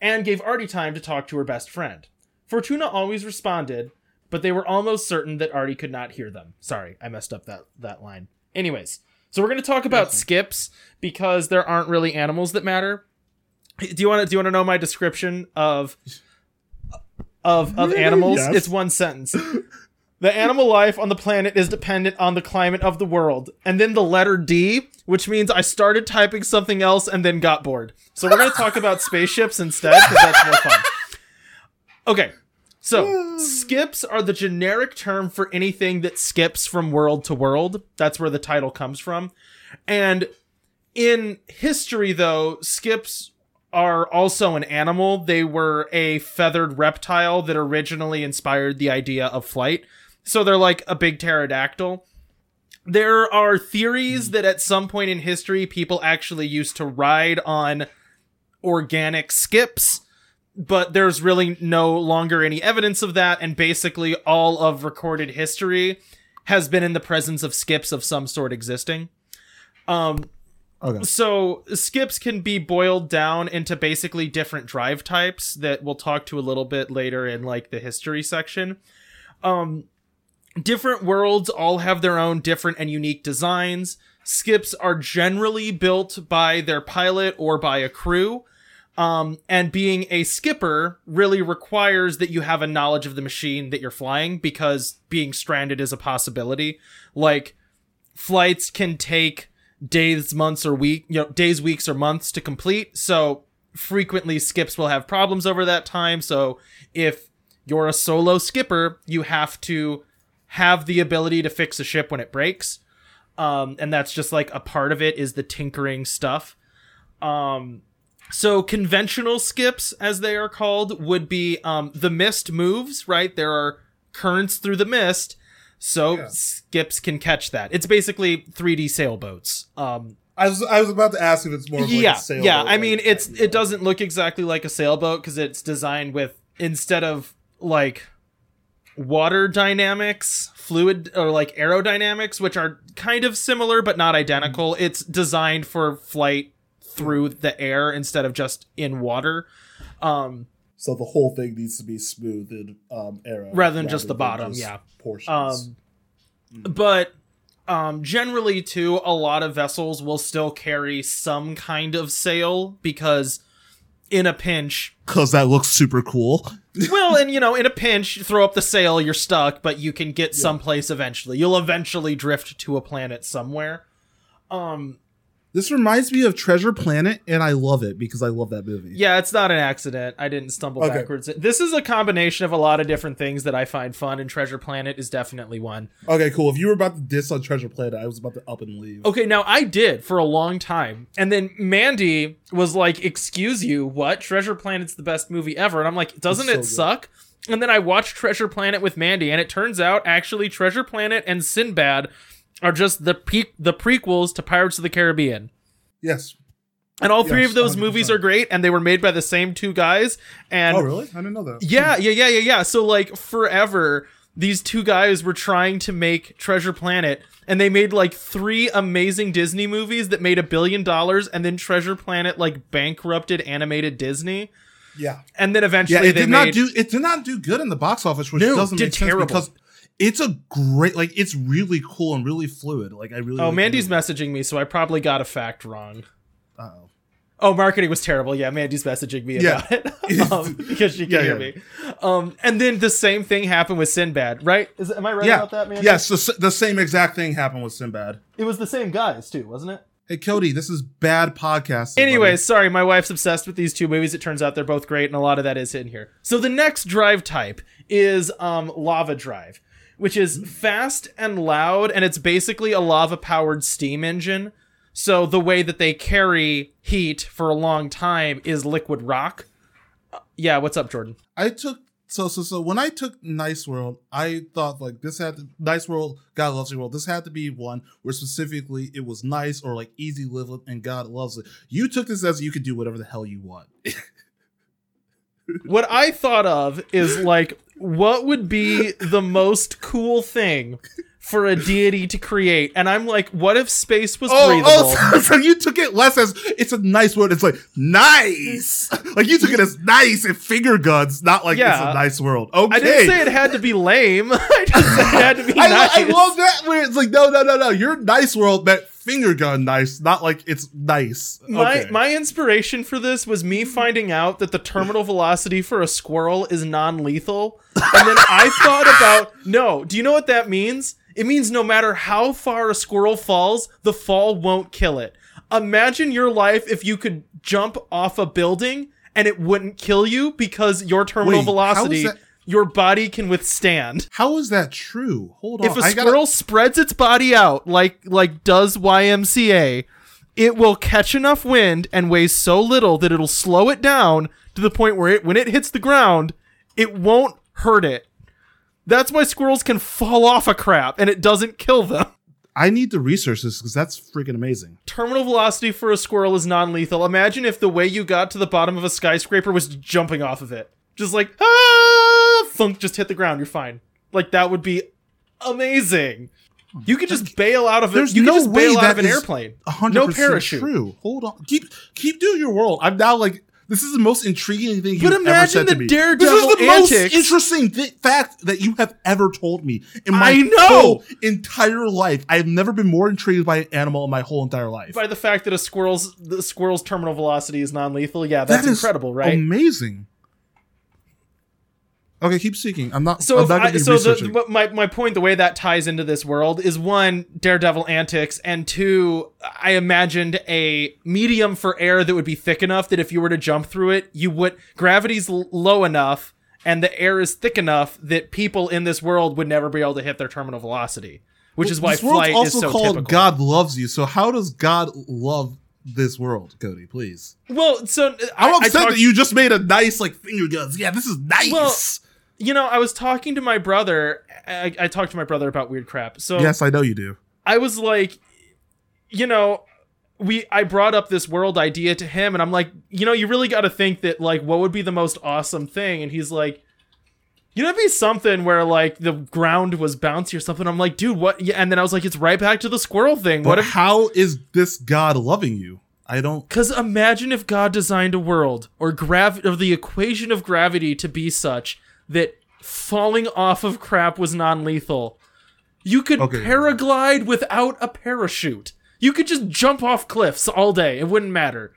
And gave Artie time to talk to her best friend. Fortuna always responded, but they were almost certain that Artie could not hear them. Sorry, I messed up that, that line. Anyways, so we're going to talk about Okay. skips because there aren't really animals that matter. Do you want to do you want to know my description of of of animals? Yes. It's one sentence. The animal life on the planet is dependent on the climate of the world. And then the letter D, which means I started typing something else and then got bored. So we're going to talk about spaceships instead because that's more fun. Okay. So, skips are the generic term for anything that skips from world to world. That's where the title comes from. And in history, though, skips are also an animal. They were a feathered reptile that originally inspired the idea of flight. So they're like a big pterodactyl. There are theories hmm. that at some point in history, people actually used to ride on organic skips, but there's really no longer any evidence of that. And basically, all of recorded history has been in the presence of skips of some sort existing. Um, Okay. so skips can be boiled down into basically different drive types that we'll talk to a little bit later in like the history section. Um different worlds all have their own different and unique designs. Skips are generally built by their pilot or by a crew. Um, and being a skipper really requires that you have a knowledge of the machine that you're flying because being stranded is a possibility. Like, flights can take days, months, or week, you know, days, weeks, or months to complete. So frequently skips will have problems over that time. So if you're a solo skipper, you have to have the ability to fix a ship when it breaks. Um, and that's just like a part of it is the tinkering stuff. Um, so conventional skips, as they are called, would be um, the mist moves. Right, there are currents through the mist, so Yeah. skips can catch that. It's basically 3D sailboats. Um, I was I was about to ask if it's more. Of like yeah, a sailboat, yeah. I like, mean, it's you know. it doesn't look exactly like a sailboat because it's designed with instead of like water dynamics, fluid or like aerodynamics, which are kind of similar but not identical. Mm-hmm. It's designed for flight through the air instead of just in water. Um, So the whole thing needs to be smooth and um, arrow Rather than just the bottom, yeah. Portions. Um, but um, generally, too, a lot of vessels will still carry some kind of sail because in a pinch, Because that looks super cool. well, and you know, in a pinch, you throw up the sail, you're stuck, but you can get someplace eventually. You'll eventually drift to a planet somewhere. Um, This reminds me of Treasure Planet, and I love it because I love that movie. yeah, it's not an accident. I didn't stumble Okay. backwards. This is a combination of a lot of different things that I find fun, and Treasure Planet is definitely one. Okay, cool. If you were about to diss on Treasure Planet, I was about to up and leave. Okay, now I did for a long time. And then Mandy was like, Excuse you, what? Treasure Planet's the best movie ever. And I'm like, Doesn't so it good. suck? And then I watched Treasure Planet with Mandy, and it turns out actually Treasure Planet and Sinbad are just the pe- the prequels to Pirates of the Caribbean. Yes. And all three Yes, of those 100%. movies are great, and they were made by the same two guys. And oh, really? I didn't know that. yeah, yeah, yeah, yeah, yeah. So like forever, these two guys were trying to make Treasure Planet, and they made like three amazing Disney movies that made a billion dollars, and then Treasure Planet like bankrupted animated Disney, Yeah. and then eventually Yeah, it they did made not do it did not do good in the box office, which No, doesn't make sense because it's a great like it's really cool and really fluid. Like I really Oh, like Mandy's movie. messaging me, so I probably got a fact wrong. Uh-oh. Oh, marketing was terrible. Yeah, Mandy's messaging me Yeah. about it um, because she can Yeah, hear yeah. me. Um, and then the same thing happened with Sinbad, right? Is am I right about that, Mandy? Yes, the, the same exact thing happened with Sinbad. It was the same guys too, wasn't it? Hey Cody, this is bad podcasting. Anyways, sorry, my wife's obsessed with these two movies. It turns out they're both great, and a lot of that is in here. So the next drive type is um, lava drive, which is fast and loud, and it's basically a lava-powered steam engine. So the way that they carry heat for a long time is liquid rock. Uh, yeah, what's up, Jordan? I took so so so when I took Nice World, I thought like this had to, Nice World, God loves your world. This had to be one where specifically it was nice or like easy living and God loves it. You took this as you could do whatever the hell you want. What I thought of is like, what would be the most cool thing for a deity to create? And I'm like, what if space was Oh, oh breathable? oh so, so you took it less as it's a nice word. It's like nice. Like you took it as nice and finger guns, not like Yeah. it's a nice world. Okay. I didn't say it had to be lame. I just said it had to be I, nice. I love that where it's like no no no no your nice world meant finger gun nice not like it's nice my Okay. my inspiration for this was me finding out that the terminal velocity for a squirrel is non-lethal, and then I thought about no. Do you know what that means? It means no matter how far a squirrel falls, the fall won't kill it. Imagine your life if you could jump off a building and it wouldn't kill you because your terminal Wait, velocity your body can withstand. how is that true hold on if a I squirrel gotta, spreads its body out like like does YMCA, it will catch enough wind and weighs so little that it'll slow it down to the point where it when it hits the ground, it won't hurt it. That's why squirrels can fall off a crap and it doesn't kill them. I need to research this because that's freaking amazing Terminal velocity for a squirrel is non-lethal. Imagine if the way you got to the bottom of a skyscraper was jumping off of it. Just like ah, thunk, just hit the ground. You're fine. Like that would be amazing. You could just bail out of it. There's You could no just way bail out of an is airplane. a hundred No parachute. true hold on keep keep doing your world I'm now like this is the most intriguing thing But you've ever imagine said the to me. daredevil this is the most interesting thi- fact that you have ever told me in my I know. whole entire life. I have never been more intrigued by an animal in my whole entire life. By the fact that a squirrel's the squirrel's terminal velocity is non-lethal, yeah, that's That incredible, right? Amazing. Okay, keep seeking. I'm not. So, I'm not I, so the, but my my point, the way that ties into this world is one Daredevil antics, and two, I imagined a medium for air that would be thick enough that if you were to jump through it, you would gravity's l- low enough and the air is thick enough that people in this world would never be able to hit their terminal velocity, which is why this flight also is so called typical. God loves you. So how does God love this world, Cody? Please. Well, so uh, I'm I- I upset that you just made a nice like finger guns. Yeah, this is nice. Well, You know, I was talking to my brother. I, I talked to my brother about weird crap. So yes, I know you do. I was like, you know, we I brought up this world idea to him, and I'm like, you know, you really got to think that like, what would be the most awesome thing? And he's like, you know, it'd be something where like the ground was bouncy or something. I'm like, dude, what? Yeah, and then I was like, it's right back to the squirrel thing. But What if? how is this God loving you? I don't. Because imagine if God designed a world or grav or the equation of gravity to be such that falling off of crap was non-lethal. You could Okay. paraglide without a parachute. You could just jump off cliffs all day. It wouldn't matter.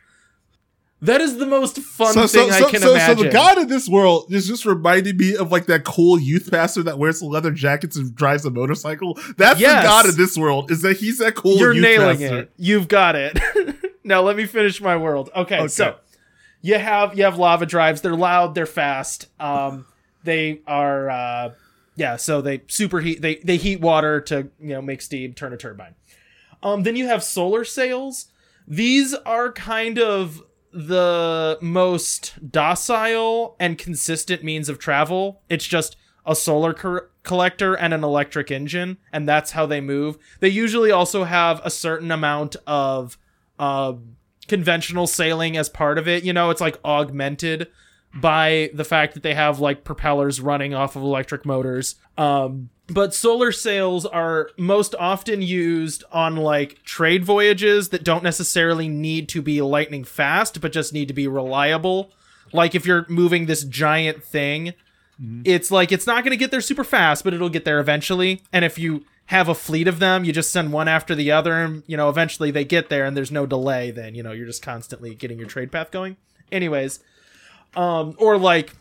That is the most fun So, thing so, I can so, so the God of this world is just reminding me of like that cool youth pastor that wears the leather jackets and drives a motorcycle. That's Yes. the God of this world. Is that he's that cool? You're nailing pastor. it. You've got it. now let me finish my world. Okay, Okay. so you have you have lava drives. They're loud. They're fast. Um, they are uh, yeah. So they superheat. They they heat water to you know make steam, turn a turbine. Um, then you have solar sails. These are kind of the most docile and consistent means of travel. It's just a solar cor- collector and an electric engine, and that's how they move. They usually also have a certain amount of uh, conventional sailing as part of it. You know, it's like augmented by the fact that they have like propellers running off of electric motors. Um, but solar sails are most often used on like trade voyages that don't necessarily need to be lightning fast, but just need to be reliable. Like if you're moving this giant thing, it's like it's not going to get there super fast, but it'll get there eventually. And if you have a fleet of them, you just send one after the other, and you know eventually they get there, and there's no delay. Then you know you're just constantly getting your trade path going. Anyways, um, or like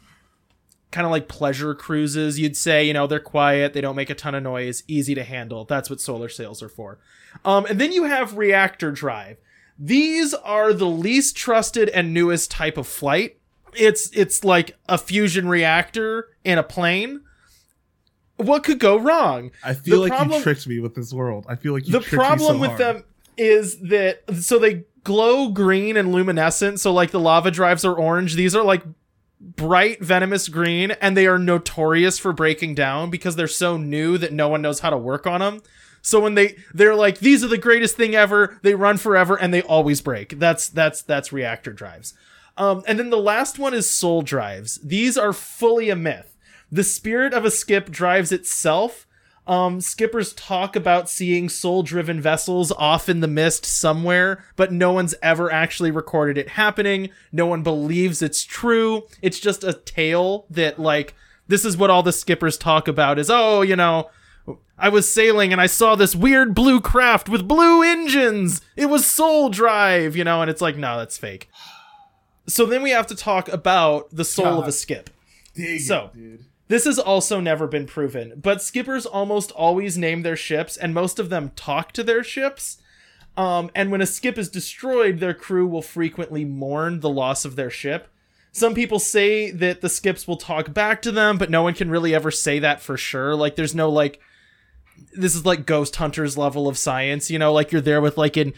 kind of like pleasure cruises, you'd say, you know, they're quiet, they don't make a ton of noise, easy to handle. That's what solar sails are for. Um, and then you have reactor drive. These are the least trusted and newest type of flight. It's it's like a fusion reactor in a plane. What could go wrong? I feel The like problem- you tricked me with this world. I feel like you the tricked me problem so with hard. them is that so they glow green and luminescent so like the lava drives are orange. These are like bright venomous green and they are notorious for breaking down because they're so new that no one knows how to work on them so when they they're like these are the greatest thing ever they run forever and they always break. That's that's that's reactor drives. Um, and then the last one is soul drives. These are fully a myth. The spirit of a skip drives itself um, skippers talk about seeing soul driven vessels off in the mist somewhere, but no one's ever actually recorded it happening. No one believes it's true. It's just a tale that, like, this is what all the skippers talk about is, oh, you know, I was sailing and I saw this weird blue craft with blue engines. It was Soul Drive, you know, and it's like, no, that's fake. So then we have to talk about the soul of a skip. So- it, dude. This has also never been proven, but skippers almost always name their ships, and most of them talk to their ships. Um, and when a skip is destroyed, their crew will frequently mourn the loss of their ship. Some people say that the skips will talk back to them, but no one can really ever say that for sure. Like, there's no, like, this is like Ghost Hunters level of science, you know, like you're there with like an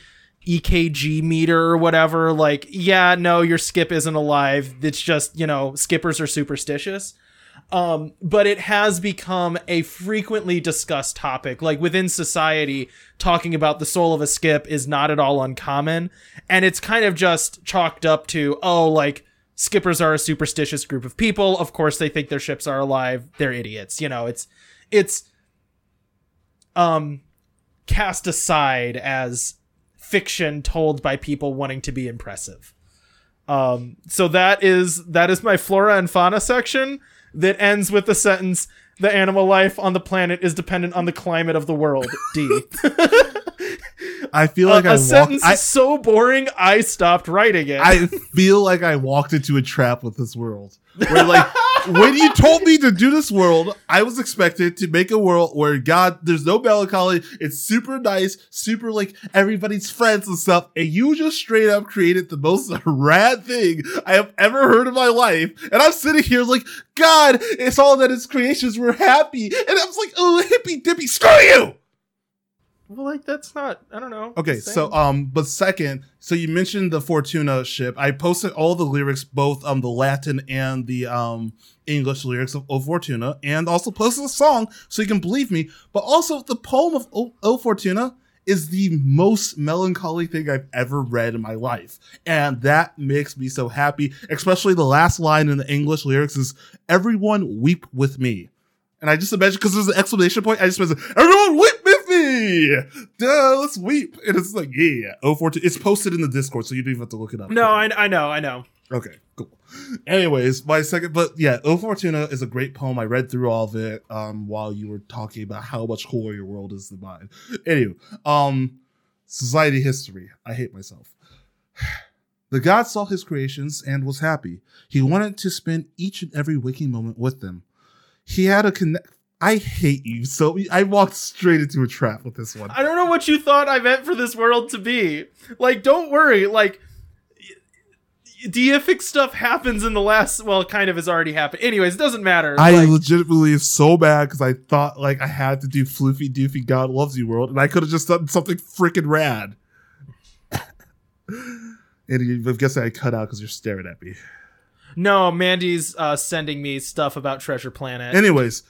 EKG meter or whatever. Like, yeah, no, your skip isn't alive. It's just, you know, skippers are superstitious um, but it has become a frequently discussed topic. Like within society, talking about the soul of a skip is not at all uncommon, and it's kind of just chalked up to oh, like skippers are a superstitious group of people. Of course, they think their ships are alive. They're idiots. You know, it's it's um cast aside as fiction told by people wanting to be impressive. Um, so that is that is my flora and fauna section that ends with the sentence the animal life on the planet is dependent on the climate of the world. D I feel like a I a sentence walked. I, is so boring, I stopped writing it. I feel like I walked into a trap with this world. Where like when you told me to do this world, I was expected to make a world where God, there's no melancholy. It's super nice, super like everybody's friends and stuff. And you just straight up created the most rad thing I have ever heard in my life. And I'm sitting here like, God, it's all that his creations were happy. And I was like, oh, hippy dippy, screw you. Well, like that's not. I don't know. Okay, so um, but second, so you mentioned the Fortuna ship. I posted all the lyrics, both um the Latin and the um English lyrics of O Fortuna, and also posted a song so you can believe me. But also the poem of O, o Fortuna is the most melancholy thing I've ever read in my life, and that makes me so happy. Especially the last line in the English lyrics is "Everyone weep with me." And I just imagine because there's an exclamation point. I just imagine everyone weep me. Duh, let's weep. And it's like, yeah, oh fourteen. It's posted in the Discord, so you don't even have to look it up. no, I, I know, I know. Okay, cool. Anyways, my second, but yeah, O Fortuna is a great poem. I read through all of it um, while you were talking about how much cooler your world is than mine. Anyway, um, society history. I hate myself. The god saw his creations and was happy. He wanted to spend each and every waking moment with them. He had a connect. I hate you. So I walked straight into a trap with this one. I don't know what you thought I meant for this world to be. Like, don't worry. Like, deific stuff happens in the last. Well, kind of has already happened. Anyways, it doesn't matter. I Like, legitimately is so bad because I thought like I had to do floofy doofy God loves you world, and I could have just done something freaking rad. and I guess I cut out because you're staring at me. no, Mandy's uh, sending me stuff about Treasure Planet. Anyways,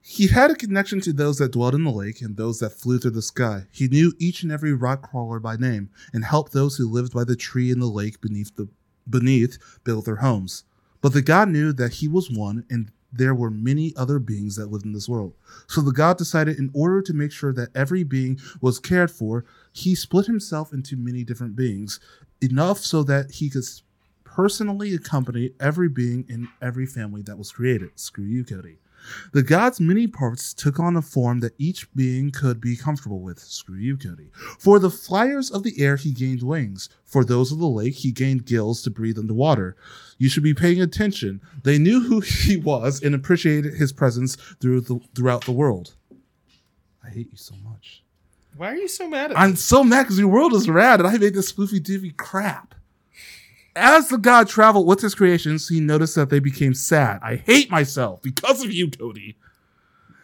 he had a connection to those that dwelled in the lake and those that flew through the sky. He knew each and every rock crawler by name and helped those who lived by the tree in the lake beneath the beneath build their homes. But the god knew that he was one and there were many other beings that lived in this world. So the god decided in order to make sure that every being was cared for, he split himself into many different beings, enough so that he could personally accompany every being in every family that was created. Screw you, Cody. The god's many parts took on a form that each being could be comfortable with. Screw you, Cody. For the flyers of the air, he gained wings. For those of the lake, he gained gills to breathe underwater. You should be paying attention. They knew who he was and appreciated his presence through the, throughout the world. I hate you so much. Why are you so mad at I'm so mad because your world is rad and I made this spoofy doofy crap. As the god traveled with his creations, he noticed that they became sad. I hate myself because of you, Cody.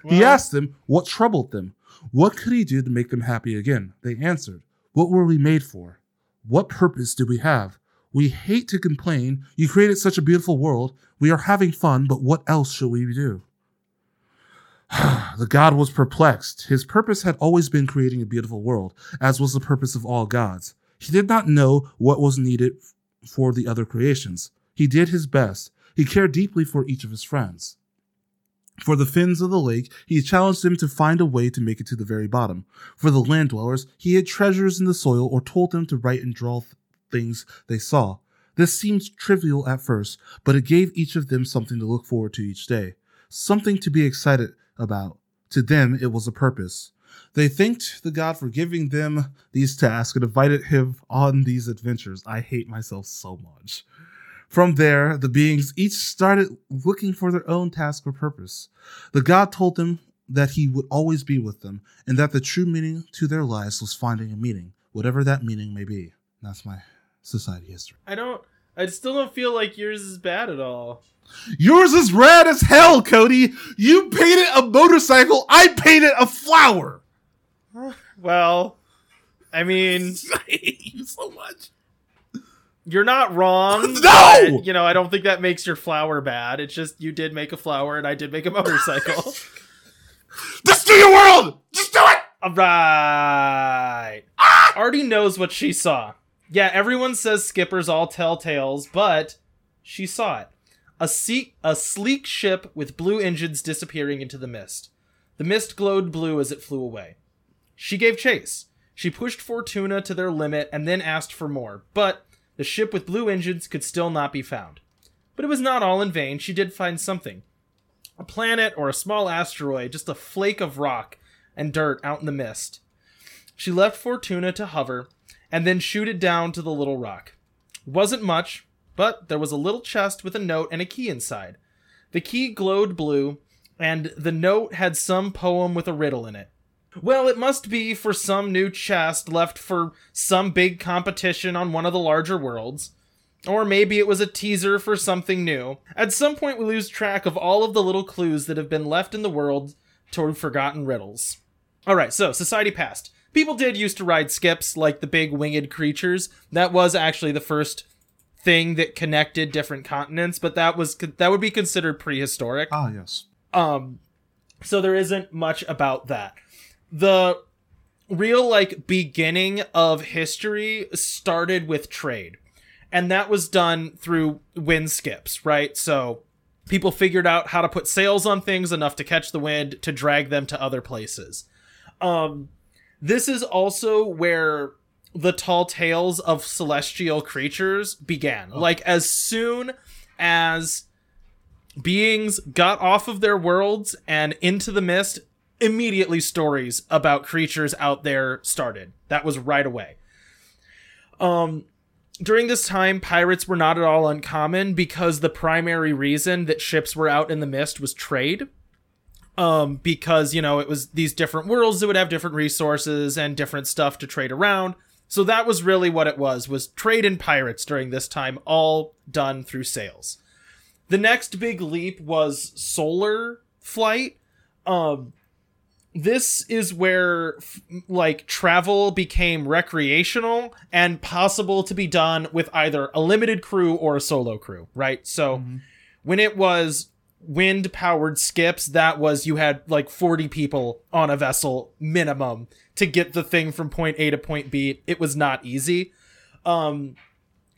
he asked them what troubled them. What could he do to make them happy again? They answered, What were we made for? What purpose do we have? We hate to complain. You created such a beautiful world. We are having fun, but what else shall we do? the god was perplexed. His purpose had always been creating a beautiful world, as was the purpose of all gods. He did not know what was needed for the other creations. He did his best. He cared deeply for each of his friends. For the fins of the lake, he challenged them to find a way to make it to the very bottom. For the land dwellers, he hid treasures in the soil or told them to write and draw th- things they saw. This seemed trivial at first, but it gave each of them something to look forward to each day, something to be excited about. To them, it was a purpose. They thanked the god for giving them these tasks and invited him on these adventures. I hate myself so much. From there, the beings each started looking for their own task or purpose. The god told them that he would always be with them and that the true meaning to their lives was finding a meaning, whatever that meaning may be. That's my society history. I don't. I still don't feel like yours is bad at all. Yours is rad as hell, Cody. You painted a motorcycle. I painted a flower. Well, I mean, I hate you so much. you're not wrong. No! but, you know, I don't think that makes your flower bad. It's just you did make a flower and I did make a motorcycle. Just do your world. Just do it. All right. Ah! Artie knows what she saw. Yeah, everyone says skippers all tell tales, but she saw it. A, se- a sleek ship with blue engines disappearing into the mist. The mist glowed blue as it flew away. She gave chase. She pushed Fortuna to their limit and then asked for more, but the ship with blue engines could still not be found. But it was not all in vain. She did find something a planet or a small asteroid, just a flake of rock and dirt out in the mist. She left Fortuna to hover and then shoot it down to the little rock. Wasn't much, but there was a little chest with a note and a key inside. The key glowed blue, and the note had some poem with a riddle in it. Well, it must be for some new chest left for some big competition on one of the larger worlds. Or maybe it was a teaser for something new. At some point, we lose track of all of the little clues that have been left in the world toward forgotten riddles. Alright, so Society Past. People did used to ride skips, like the big winged creatures. That was actually the first thing that connected different continents, but that was that would be considered prehistoric. Ah, yes. Um, so there isn't much about that. The real like beginning of history started with trade, and that was done through wind skips, right? So people figured out how to put sails on things enough to catch the wind to drag them to other places. Um, this is also where the tall tales of celestial creatures began. Like as soon as beings got off of their worlds and into the mist, immediately stories about creatures out there started. That was right away. Um during this time, pirates were not at all uncommon because the primary reason that ships were out in the mist was trade. Um, because, you know, it was these different worlds that would have different resources and different stuff to trade around. So that was really what it was, was trade and pirates during this time, all done through sails. The next big leap was solar flight. Um, this is where like travel became recreational and possible to be done with either a limited crew or a solo crew, right? So when it was wind powered skips, that was you had like 40 people on a vessel minimum to get the thing from point A to point B. It was not easy. Um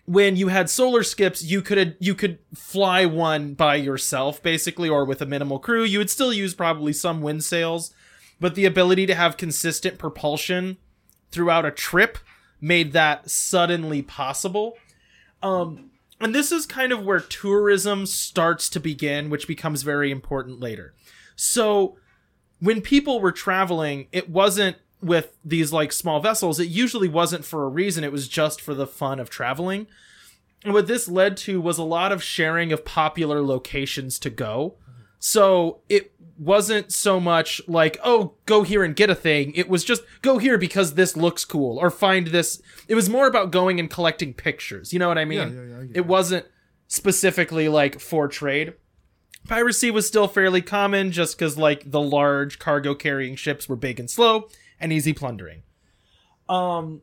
when you had solar skips, you could you could fly one by yourself basically or with a minimal crew. You would still use probably some wind sails, but the ability to have consistent propulsion throughout a trip made that suddenly possible. Um, and this is kind of where tourism starts to begin, which becomes very important later. So, when people were traveling, it wasn't with these like small vessels. It usually wasn't for a reason, it was just for the fun of traveling. And what this led to was a lot of sharing of popular locations to go. So it wasn't so much like, oh, go here and get a thing. It was just go here because this looks cool or find this. It was more about going and collecting pictures. You know what I mean? Yeah, yeah, yeah, it wasn't specifically like for trade. Piracy was still fairly common just because like the large cargo carrying ships were big and slow and easy plundering. Um,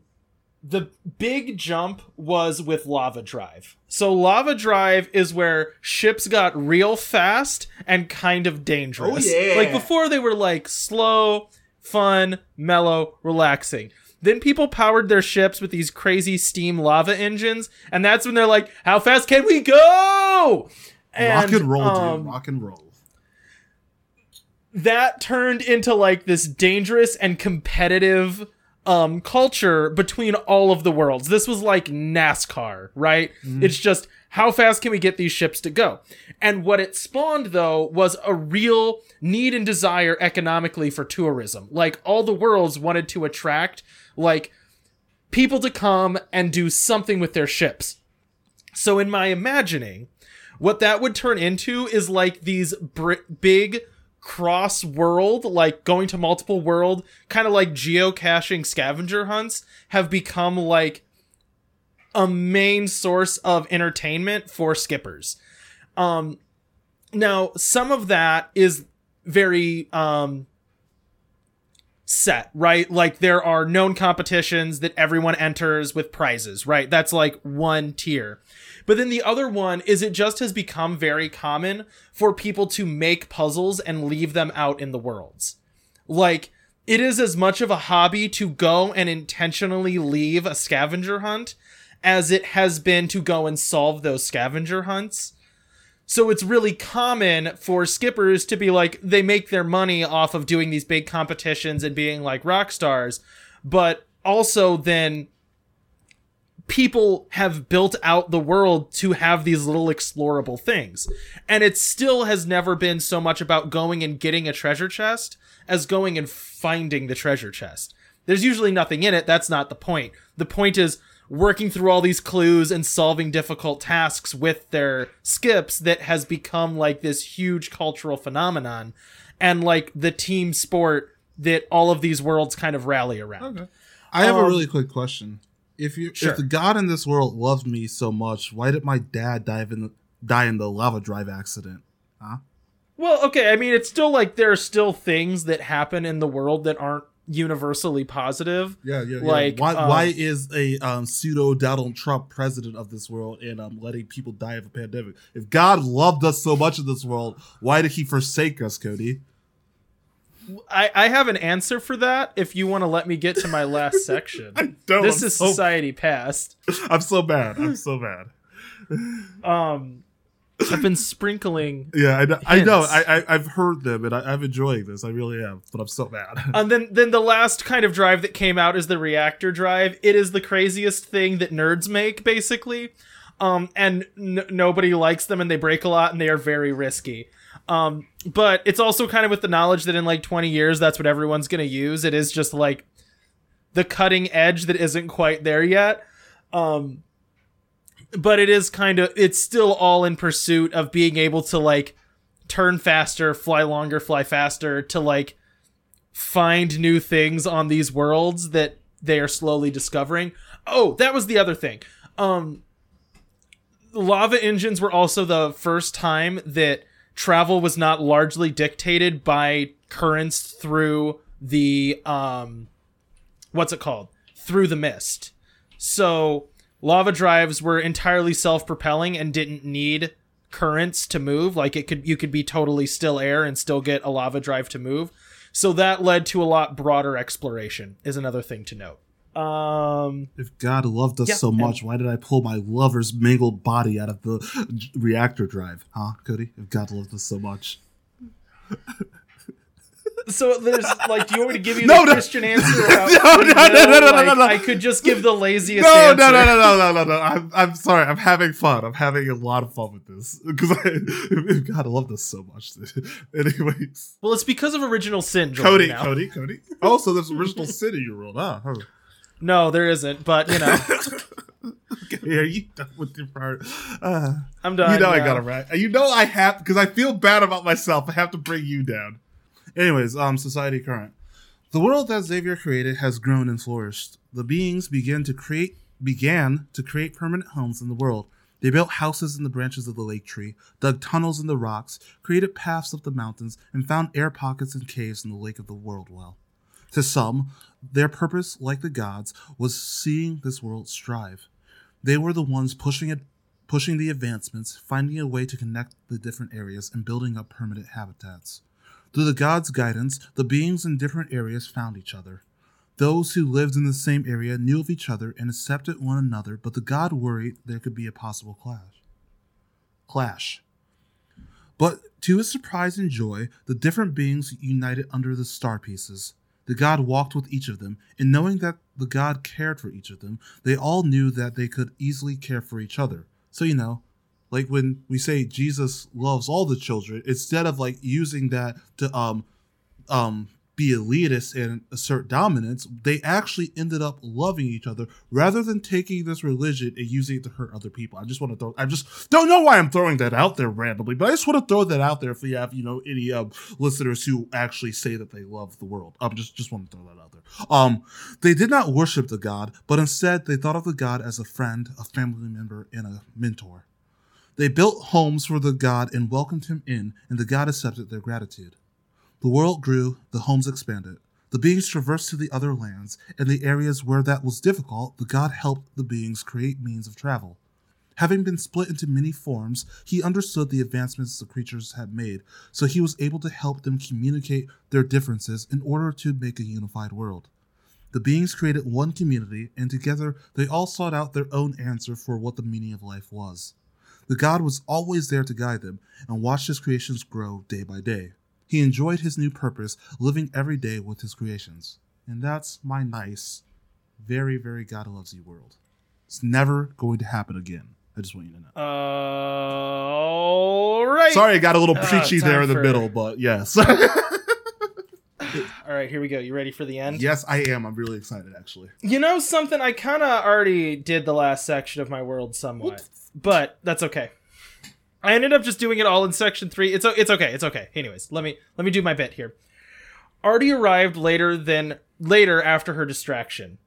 the big jump was with Lava Drive. So Lava Drive is where ships got real fast and kind of dangerous. Oh, yeah. Like before they were like slow, fun, mellow, relaxing. Then people powered their ships with these crazy steam lava engines, and that's when they're like, "How fast can we go?" Rock and roll, um, dude. Rock and roll. that turned into like this dangerous and competitive um culture between all of the worlds. This was like NASCAR, right? It's just how fast can we get these ships to go? And what it spawned though was a real need and desire economically for tourism. Like all the worlds wanted to attract like people to come and do something with their ships. So in my imagining, what that would turn into is like these br- big cross world, like going to multiple world, kind of like geocaching scavenger hunts, have become like a main source of entertainment for skippers. Um, now some of that is very um set, right? Like there are known competitions that everyone enters with prizes, right? That's like one tier. But then the other one is it just has become very common for people to make puzzles and leave them out in the worlds. Like it is as much of a hobby to go and intentionally leave a scavenger hunt as it has been to go and solve those scavenger hunts. So it's really common for skippers to be like they make their money off of doing these big competitions and being like rock stars, but also then people have built out the world to have these little explorable things. And it still has never been so much about going and getting a treasure chest as going and finding the treasure chest. there's usually nothing in it. That's not the point. The point is working through all these clues and solving difficult tasks with their skips that has become like this huge cultural phenomenon and like the team sport that all of these worlds kind of rally around. Okay. I have a Um, really quick question. If you Sure. if the god in this world loved me so much, why did my dad dive in the, die in the lava drive accident? Huh? Well, okay, I mean it's still like there are still things that happen in the world that aren't universally positive. Yeah, yeah. yeah. Like, why um, why is a um, pseudo Donald Trump president of this world and um letting people die of a pandemic? If God loved us so much in this world, why did He forsake us, Cody? I, I have an answer for that if you want to let me get to my last section. Don't, this I'm is so, society past. I'm so bad. I'm so bad. Um I've been sprinkling Yeah, I know. I know. I, I, I've heard them, and I, I'm enjoying this. I really am, but I'm so bad. And then then the last kind of drive that came out is the reactor drive. It is the craziest thing that nerds make basically. Um and n- nobody likes them and they break a lot and they are very risky. Um but it's also kind of with the knowledge that in like 20 years that's what everyone's going to use. It is just like the cutting edge that isn't quite there yet. Um but it is kind of it's still all in pursuit of being able to like turn faster, fly longer, fly faster to like find new things on these worlds that they are slowly discovering. Oh, that was the other thing. Um lava engines were also the first time that travel was not largely dictated by currents through the um what's it called? Through the mist. So lava drives were entirely self-propelling and didn't need currents to move like it could you could be totally still air and still get a lava drive to move so that led to a lot broader exploration is another thing to note um If God loved us Yeah, so much, why did I pull my lover's mangled body out of the reactor drive? Huh, Cody? If God loved us so much. so there's like do you want me to give you No, the no. christian answer about No, no, no, no, no, no, Like, no, no. i could just give the laziest No, answer no, no, no, no, no, no, no. I'm, I'm sorry. I'm having fun. I'm having a lot of fun with this because I, if God loved us so much. Anyways, well it's because of original sin Jordan, Cody, now. Cody, Cody. Oh, so there's original sin in your world, huh? No there isn't but you know are you done with your part? Uh, i'm done you know I got it right. You know I have because I feel bad about myself. I have to bring you down. Anyways, um, society current. The world that Xavier created has grown and flourished. The beings began to create began to create permanent homes in the world. They built houses in the branches of the lake tree, dug tunnels in the rocks, created paths up the mountains, and found air pockets and caves in the lake of the world well. To some, their purpose, like the gods, was seeing this world strive. They were the ones pushing it, pushing the advancements, finding a way to connect the different areas, and building up permanent habitats. Through the gods' guidance, the beings in different areas found each other. Those who lived in the same area knew of each other and accepted one another, but the god worried there could be a possible clash. Clash. But to his surprise and joy, the different beings united under the star pieces. The god walked with each of them, and knowing that the god cared for each of them, they all knew that they could easily care for each other. So, you know, like when we say Jesus loves all the children, instead of like using that to um um be elitist and assert dominance, they actually ended up loving each other rather than taking this religion and using it to hurt other people. I just want to throw I just don't know why I'm throwing that out there randomly, but I just want to throw that out there if we have, you know, any um listeners who actually say that they love the world. I'm just just want to throw that out there. Um they did not worship the god, but instead they thought of the god as a friend, a family member, and a mentor. They built homes for the god and welcomed him in, and the god accepted their gratitude. The world grew, the homes expanded. The beings traversed to the other lands, and the areas where that was difficult, the god helped the beings create means of travel. Having been split into many forms, he understood the advancements the creatures had made, so he was able to help them communicate their differences in order to make a unified world. The beings created one community, and together they all sought out their own answer for what the meaning of life was. The god was always there to guide them and watched his creations grow day by day. He enjoyed his new purpose, living every day with his creations. And that's my nice, very, very God loves you world. It's never going to happen again. I just want you to know. all right Sorry, I got a little Uh, preachy there in the for- middle, but yes. All right, here we go. You ready for the end? Yes, I am. I'm really excited, actually. You know something? I kind of already did the last section of my world somewhat, but that's okay. I ended up just doing it all in section three. It's it's okay. It's okay. Anyways, let me let me do my bit here. Artie arrived later than later after her distraction.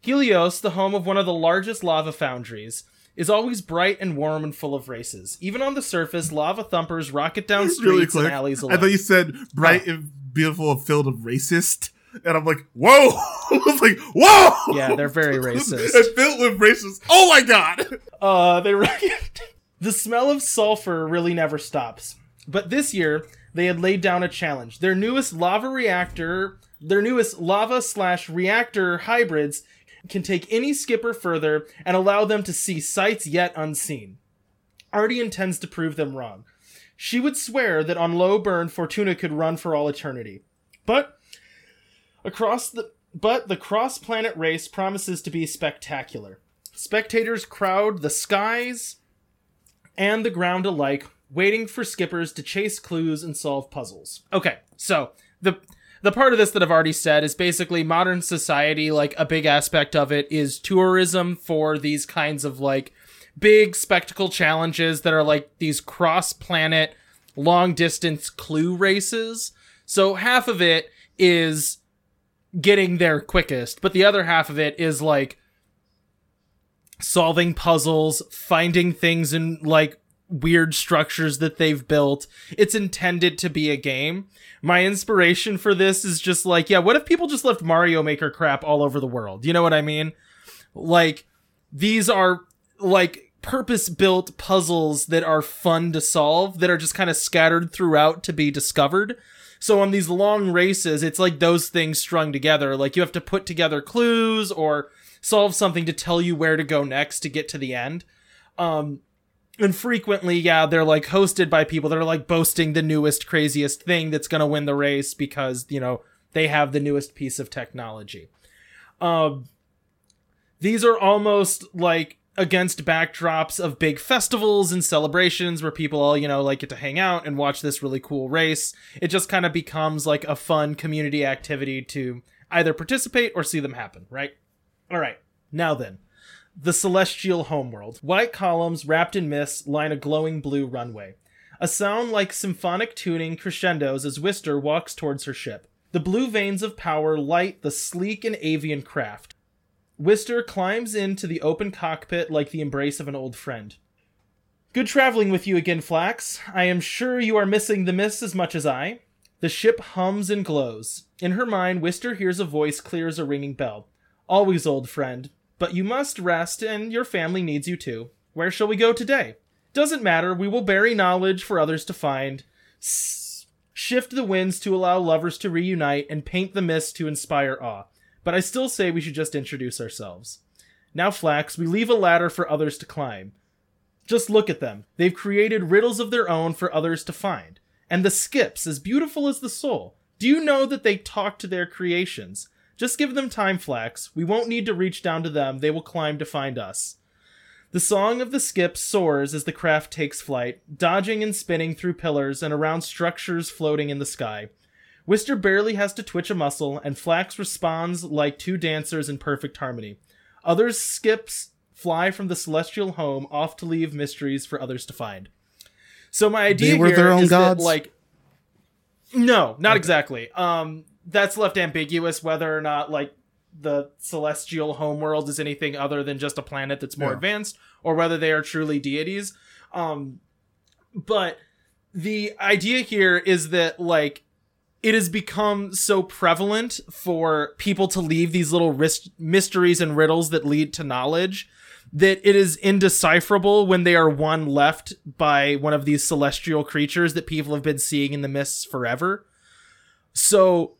Helios, the home of one of the largest lava foundries, is always bright and warm and full of races. Even on the surface, lava thumpers rocket down streets really quick. and alleys I thought you said bright and beautiful and filled of racist. And I'm like, whoa! I was like, whoa! Yeah, they're very racist. and filled with racist. Oh my god! Uh, they the smell of sulfur really never stops. But this year, they had laid down a challenge. Their newest lava reactor, their newest lava slash reactor hybrids can take any skipper further and allow them to see sights yet unseen. Artie intends to prove them wrong. She would swear that on low burn, Fortuna could run for all eternity. But across the but the cross planet race promises to be spectacular. Spectators crowd the skies and the ground alike, waiting for skippers to chase clues and solve puzzles. Okay, so the the part of this that I've already said is basically modern society, like a big aspect of it is tourism for these kinds of like big spectacle challenges that are like these cross planet long distance clue races. So half of it is getting there quickest, but the other half of it is like solving puzzles, finding things in like weird structures that they've built. It's intended to be a game. My inspiration for this is just like, yeah, what if people just left Mario Maker crap all over the world? You know what I mean? Like, these are like purpose built puzzles that are fun to solve, that are just kind of scattered throughout to be discovered. So on these long races, it's like those things strung together. Like you have to put together clues or solve something to tell you where to go next to get to the end. Um, and frequently, yeah, they're like hosted by people that are like boasting the newest, craziest thing that's gonna win the race because, you know, they have the newest piece of technology. Um, these are almost like against backdrops of big festivals and celebrations where people all, you know, like get to hang out and watch this really cool race. It just kind of becomes like a fun community activity to either participate or see them happen, right? All right. Now then, the celestial homeworld. White columns wrapped in mist line a glowing blue runway. A sound like symphonic tuning crescendos as Wister walks towards her ship. The blue veins of power light the sleek and avian craft. Wister climbs into the open cockpit like the embrace of an old friend. Good traveling with you again, Flax. I am sure you are missing the mist as much as I. The ship hums and glows. In her mind, Wister hears a voice clear as a ringing bell. Always, old friend. But you must rest, and your family needs you too. Where shall we go today? Doesn't matter, we will bury knowledge for others to find. S- shift the winds to allow lovers to reunite, and paint the mist to inspire awe. But I still say we should just introduce ourselves. Now, Flax, we leave a ladder for others to climb. Just look at them. They've created riddles of their own for others to find. And the skips, as beautiful as the soul. Do you know that they talk to their creations? Just give them time, Flax. We won't need to reach down to them, they will climb to find us. The song of the skip soars as the craft takes flight, dodging and spinning through pillars and around structures floating in the sky. Wister barely has to twitch a muscle, and Flax responds like two dancers in perfect harmony. Others skips fly from the celestial home off to leave mysteries for others to find. So my idea They were here their own is that, like no, not exactly. Um, that's left ambiguous whether or not like the celestial homeworld is anything other than just a planet that's more Yeah. advanced, or whether they are truly deities. Um, but the idea here is that like it has become so prevalent for people to leave these little ris- mysteries and riddles that lead to knowledge that it is indecipherable when they are one left by one of these celestial creatures that people have been seeing in the mists forever. So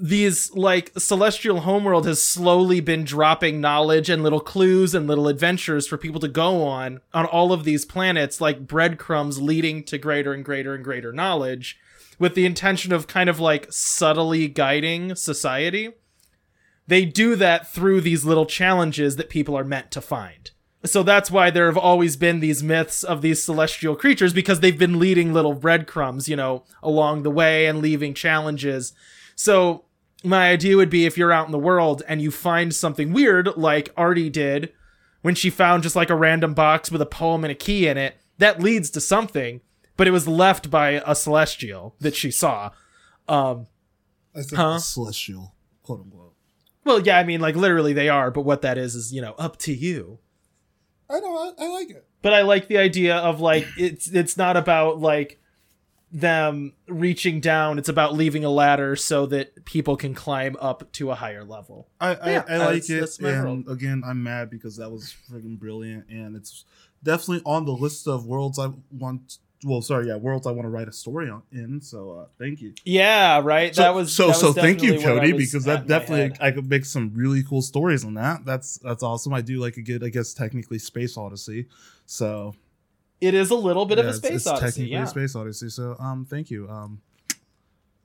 these like celestial homeworld has slowly been dropping knowledge and little clues and little adventures for people to go on on all of these planets like breadcrumbs leading to greater and greater and greater knowledge with the intention of kind of like subtly guiding society they do that through these little challenges that people are meant to find. So that's why there have always been these myths of these celestial creatures because they've been leading little breadcrumbs, you know, along the way and leaving challenges. So my idea would be if you're out in the world and you find something weird, like Artie did when she found just like a random box with a poem and a key in it, that leads to something, but it was left by a celestial that she saw. Um, I think Huh? celestial, quote unquote. well, yeah, I mean, like literally they are, but what that is is, you know, up to you. I know. I, I like it. but I like the idea of like it's it's not about like them reaching down. It's about leaving a ladder so that people can climb up to a higher level. I I, Yeah, I like that's- it, that's my and again, I'm mad because that was freaking brilliant, and it's definitely on the list of worlds I want. Well, sorry, yeah, worlds I want to write a story on in. So, uh, thank you. Yeah, right. So, that was so that so. Thank you, definitely what I Cody, because that definitely. I could make some really cool stories on that. That's that's awesome. I do like a good, I guess, technically space odyssey. So it is a little bit of yeah, a it's- space it's odyssey. Technically Yeah. a space odyssey. So um, thank you. Um,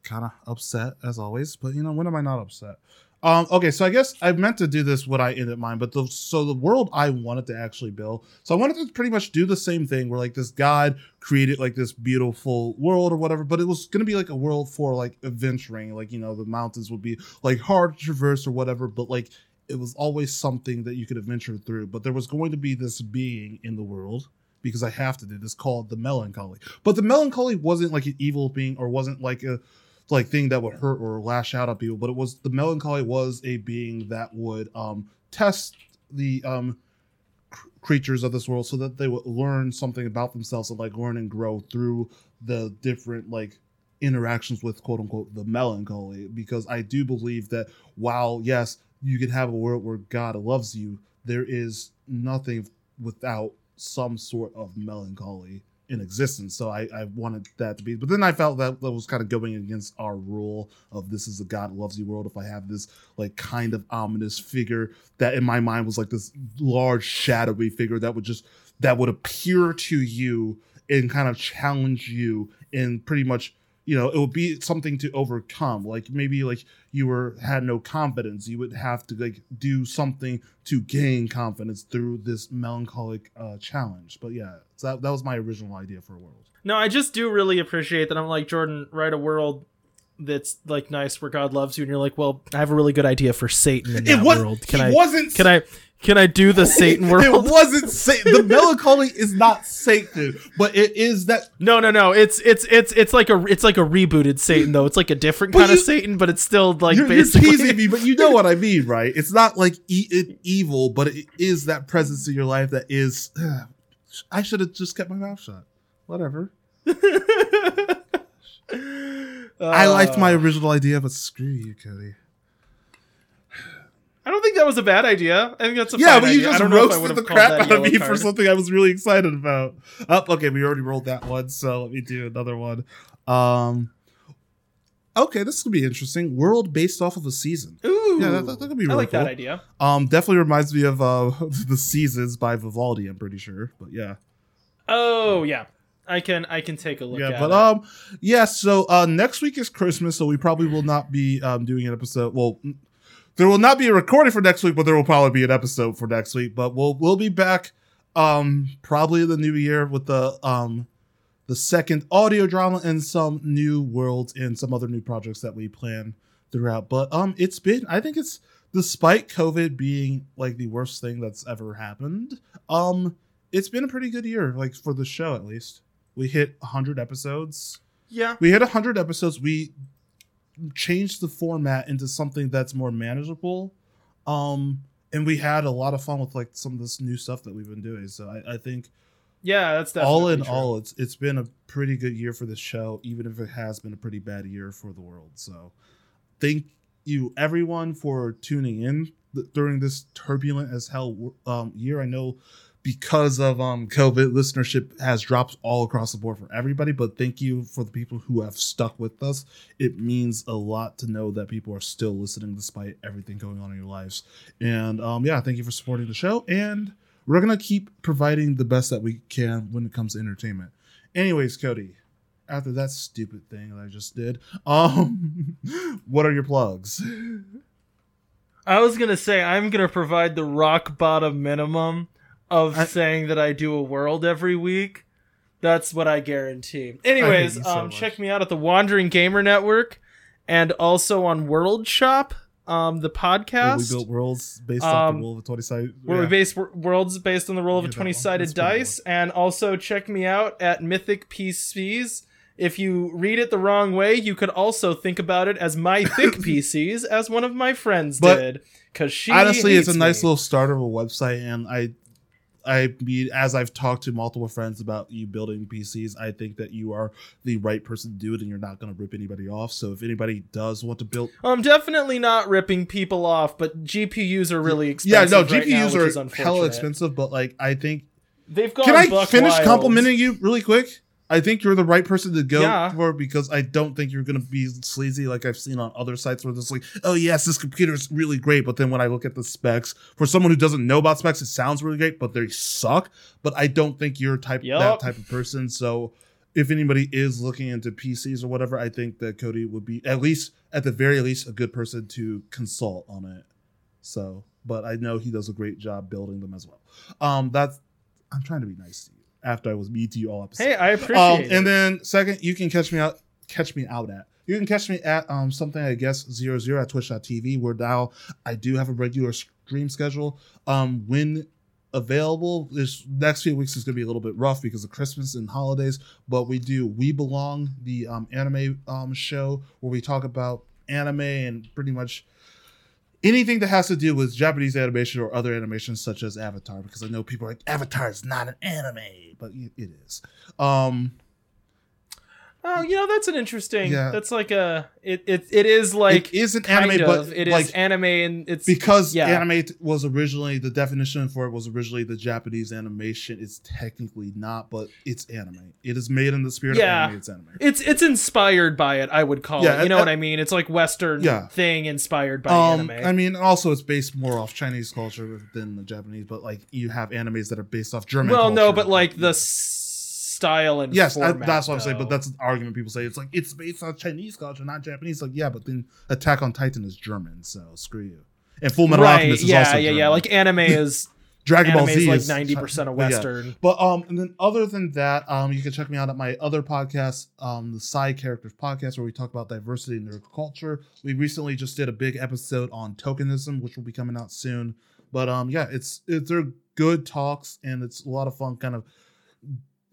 kind of upset as always, but you know when am I not upset? Um, okay, so I guess I meant to do this what I ended mine, but the so the world I wanted to actually build, so I wanted to pretty much do the same thing where like this god created like this beautiful world or whatever, but it was gonna be like a world for like adventuring, like you know the mountains would be like hard to traverse or whatever, but like it was always something that you could adventure through. But there was going to be this being in the world because I have to do this called the melancholy. But the melancholy wasn't like an evil being or wasn't like a like thing that would hurt or lash out at people, but it was the melancholy was a being that would um test the um cr- creatures of this world so that they would learn something about themselves and like learn and grow through the different like interactions with quote unquote the melancholy because I do believe that while yes you can have a world where God loves you there is nothing without some sort of melancholy in existence. So I, I wanted that to be but then I felt that that was kind of going against our rule of this is a God loves you world. If I have this like kind of ominous figure that in my mind was like this large shadowy figure that would just that would appear to you and kind of challenge you and pretty much you know it would be something to overcome like maybe like you were had no confidence you would have to like do something to gain confidence through this melancholic uh challenge but yeah so that, that was my original idea for a world No, I just do really appreciate that. I'm like Jordan, write a world that's like nice where God loves you, and you're like, well, I have a really good idea for Satan in that world. Can I? wasn't Can I? Can I do the Satan world? it wasn't Satan. The melancholy is not Satan, but it is that No, no, no. It's it's it's it's like a it's like a rebooted Satan though. It's like a different kind of Satan, but it's still like you're, you're teasing me, but you know what I mean, right? It's not like e- it evil, but it is that presence in your life that is. I should have just kept my mouth shut. Whatever. I liked my Uh, original idea, but screw you, Cody. I don't think that was a bad idea. I think that's a Yeah, fine but you idea. I just don't know if I roasted the crap out of me for something I was really excited about. Up, okay, we already rolled that one, so let me do another one. Um, okay, this could be interesting. World based off of a season. Ooh, Yeah, that, that, that could be Really I like cool. that idea. Um, definitely reminds me of uh the Seasons by Vivaldi. I'm pretty sure, but yeah, Oh yeah, I can I can take a look yeah. at But it. um, yeah. So uh, next week is Christmas, so we probably will not be um doing an episode. Well, there will not be a recording for next week, but there will probably be an episode for next week. But we'll we'll be back um probably in the new year with the um the second audio drama and some new worlds and some other new projects that we plan throughout. But um, it's been I think it's despite COVID being like the worst thing that's ever happened. Um, it's been a pretty good year, like for the show at least. We hit 100 episodes. yeah, We hit 100 episodes. We changed the format into something that's more manageable. Um, and we had a lot of fun with like some of this new stuff that we've been doing. So I, I think yeah, that's definitely all in true. all, it's it's been a pretty good year for the show, even if it has been a pretty bad year for the world. So, thank you everyone for tuning in th- during this turbulent as hell um, year. I know because of um, COVID, listenership has dropped all across the board for everybody. But thank you for the people who have stuck with us. It means a lot to know that people are still listening despite everything going on in your lives. And um, yeah, thank you for supporting the show. And we're gonna keep providing the best that we can when it comes to entertainment. Anyways, Cody, after that stupid thing that I just did, um, what are your plugs? I was gonna say I'm gonna provide the rock bottom minimum of I- saying that I do a world every week. That's what I guarantee. Anyways, you so um, much. check me out at the Wandering Gamer Network and also on World Shop, um, the Where podcast. we built worlds based off Um, the rule of twenty side. where we base wor- worlds based on the roll of Yeah, a 20 sided dice. And also check me out at Mythic PCs. If you read it the wrong way, you could also think about it as my thick PCs, as one of my friends But did. Because she honestly it's a nice me. little start of a website and i i mean as i've talked to multiple friends about you building pcs i think that you are the right person to do it and you're not going to rip anybody off so if anybody does want to build I'm definitely not ripping people off, but GPUs are really yeah expensive. no right now, gpus is are hella expensive but like i think They've gone. can i finish wild. complimenting you really quick I think you're the right person to go Yeah. for because I don't think you're going to be sleazy like I've seen on other sites where it's like, oh yes, this computer is really great, but then when I look at the specs, for someone who doesn't know about specs, it sounds really great, but they suck. But I don't think you're type that type of person. So if anybody is looking into PCs or whatever, I think that Cody would be at least at the very least a good person to consult on it. So, but I know he does a great job building them as well. Um, that's I'm trying to be nice to you after I was mean to you all episode. Hey, I appreciate Um, it. and then second, you can catch me out, catch me out at. You can catch me at um something I guess zero zero at twitch.tv where now I do have a regular stream schedule. Um when available, this next few weeks is gonna be a little bit rough because of Christmas and holidays, but we do We Belong, the um anime um show where we talk about anime and pretty much anything that has to do with Japanese animation or other animations such as Avatar, because I know people are like Avatar is not an anime, but it is. Um, oh, you know that's an interesting. Yeah. That's like a. It it, it is like it is an anime, of. but It is like anime and it's because yeah. anime was originally the definition for it was originally the Japanese animation. It's technically not, but it's anime. It is made in the spirit Yeah. of anime. It's anime. It's it's inspired by it. I would call Yeah, it. You know what I mean? It's like Western Yeah. thing inspired by Um, anime. I mean, also it's based more off Chinese culture than the Japanese, but like you have animes that are based off German. well, no, but like the style and Yes, I, that's what I'm saying. But that's an argument people say. It's like it's based on Chinese culture, not Japanese. Like, yeah, but then Attack on Titan is German, so screw you. And Full Metal right. Alchemist is Yeah, also yeah, yeah. German. Like anime is Dragon Ball is Z like ninety percent of but yeah. Western. But um, and then other than that, um, you can check me out at my other podcast, um, the Side Characters podcast, where we talk about diversity in their culture. We recently just did a big episode on tokenism, which will be coming out soon. But um, yeah, it's it's they're good talks, and it's a lot of fun, kind of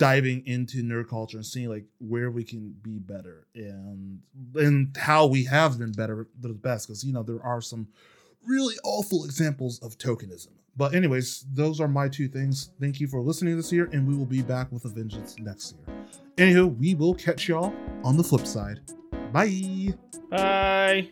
diving into nerd culture and seeing like where we can be better and and how we have been better the best because you know there are some really awful examples of tokenism. But anyways those are my two things. Thank you for listening this year and we will be back with a vengeance next year. Anywho we will catch y'all on the flip side. Bye. Bye.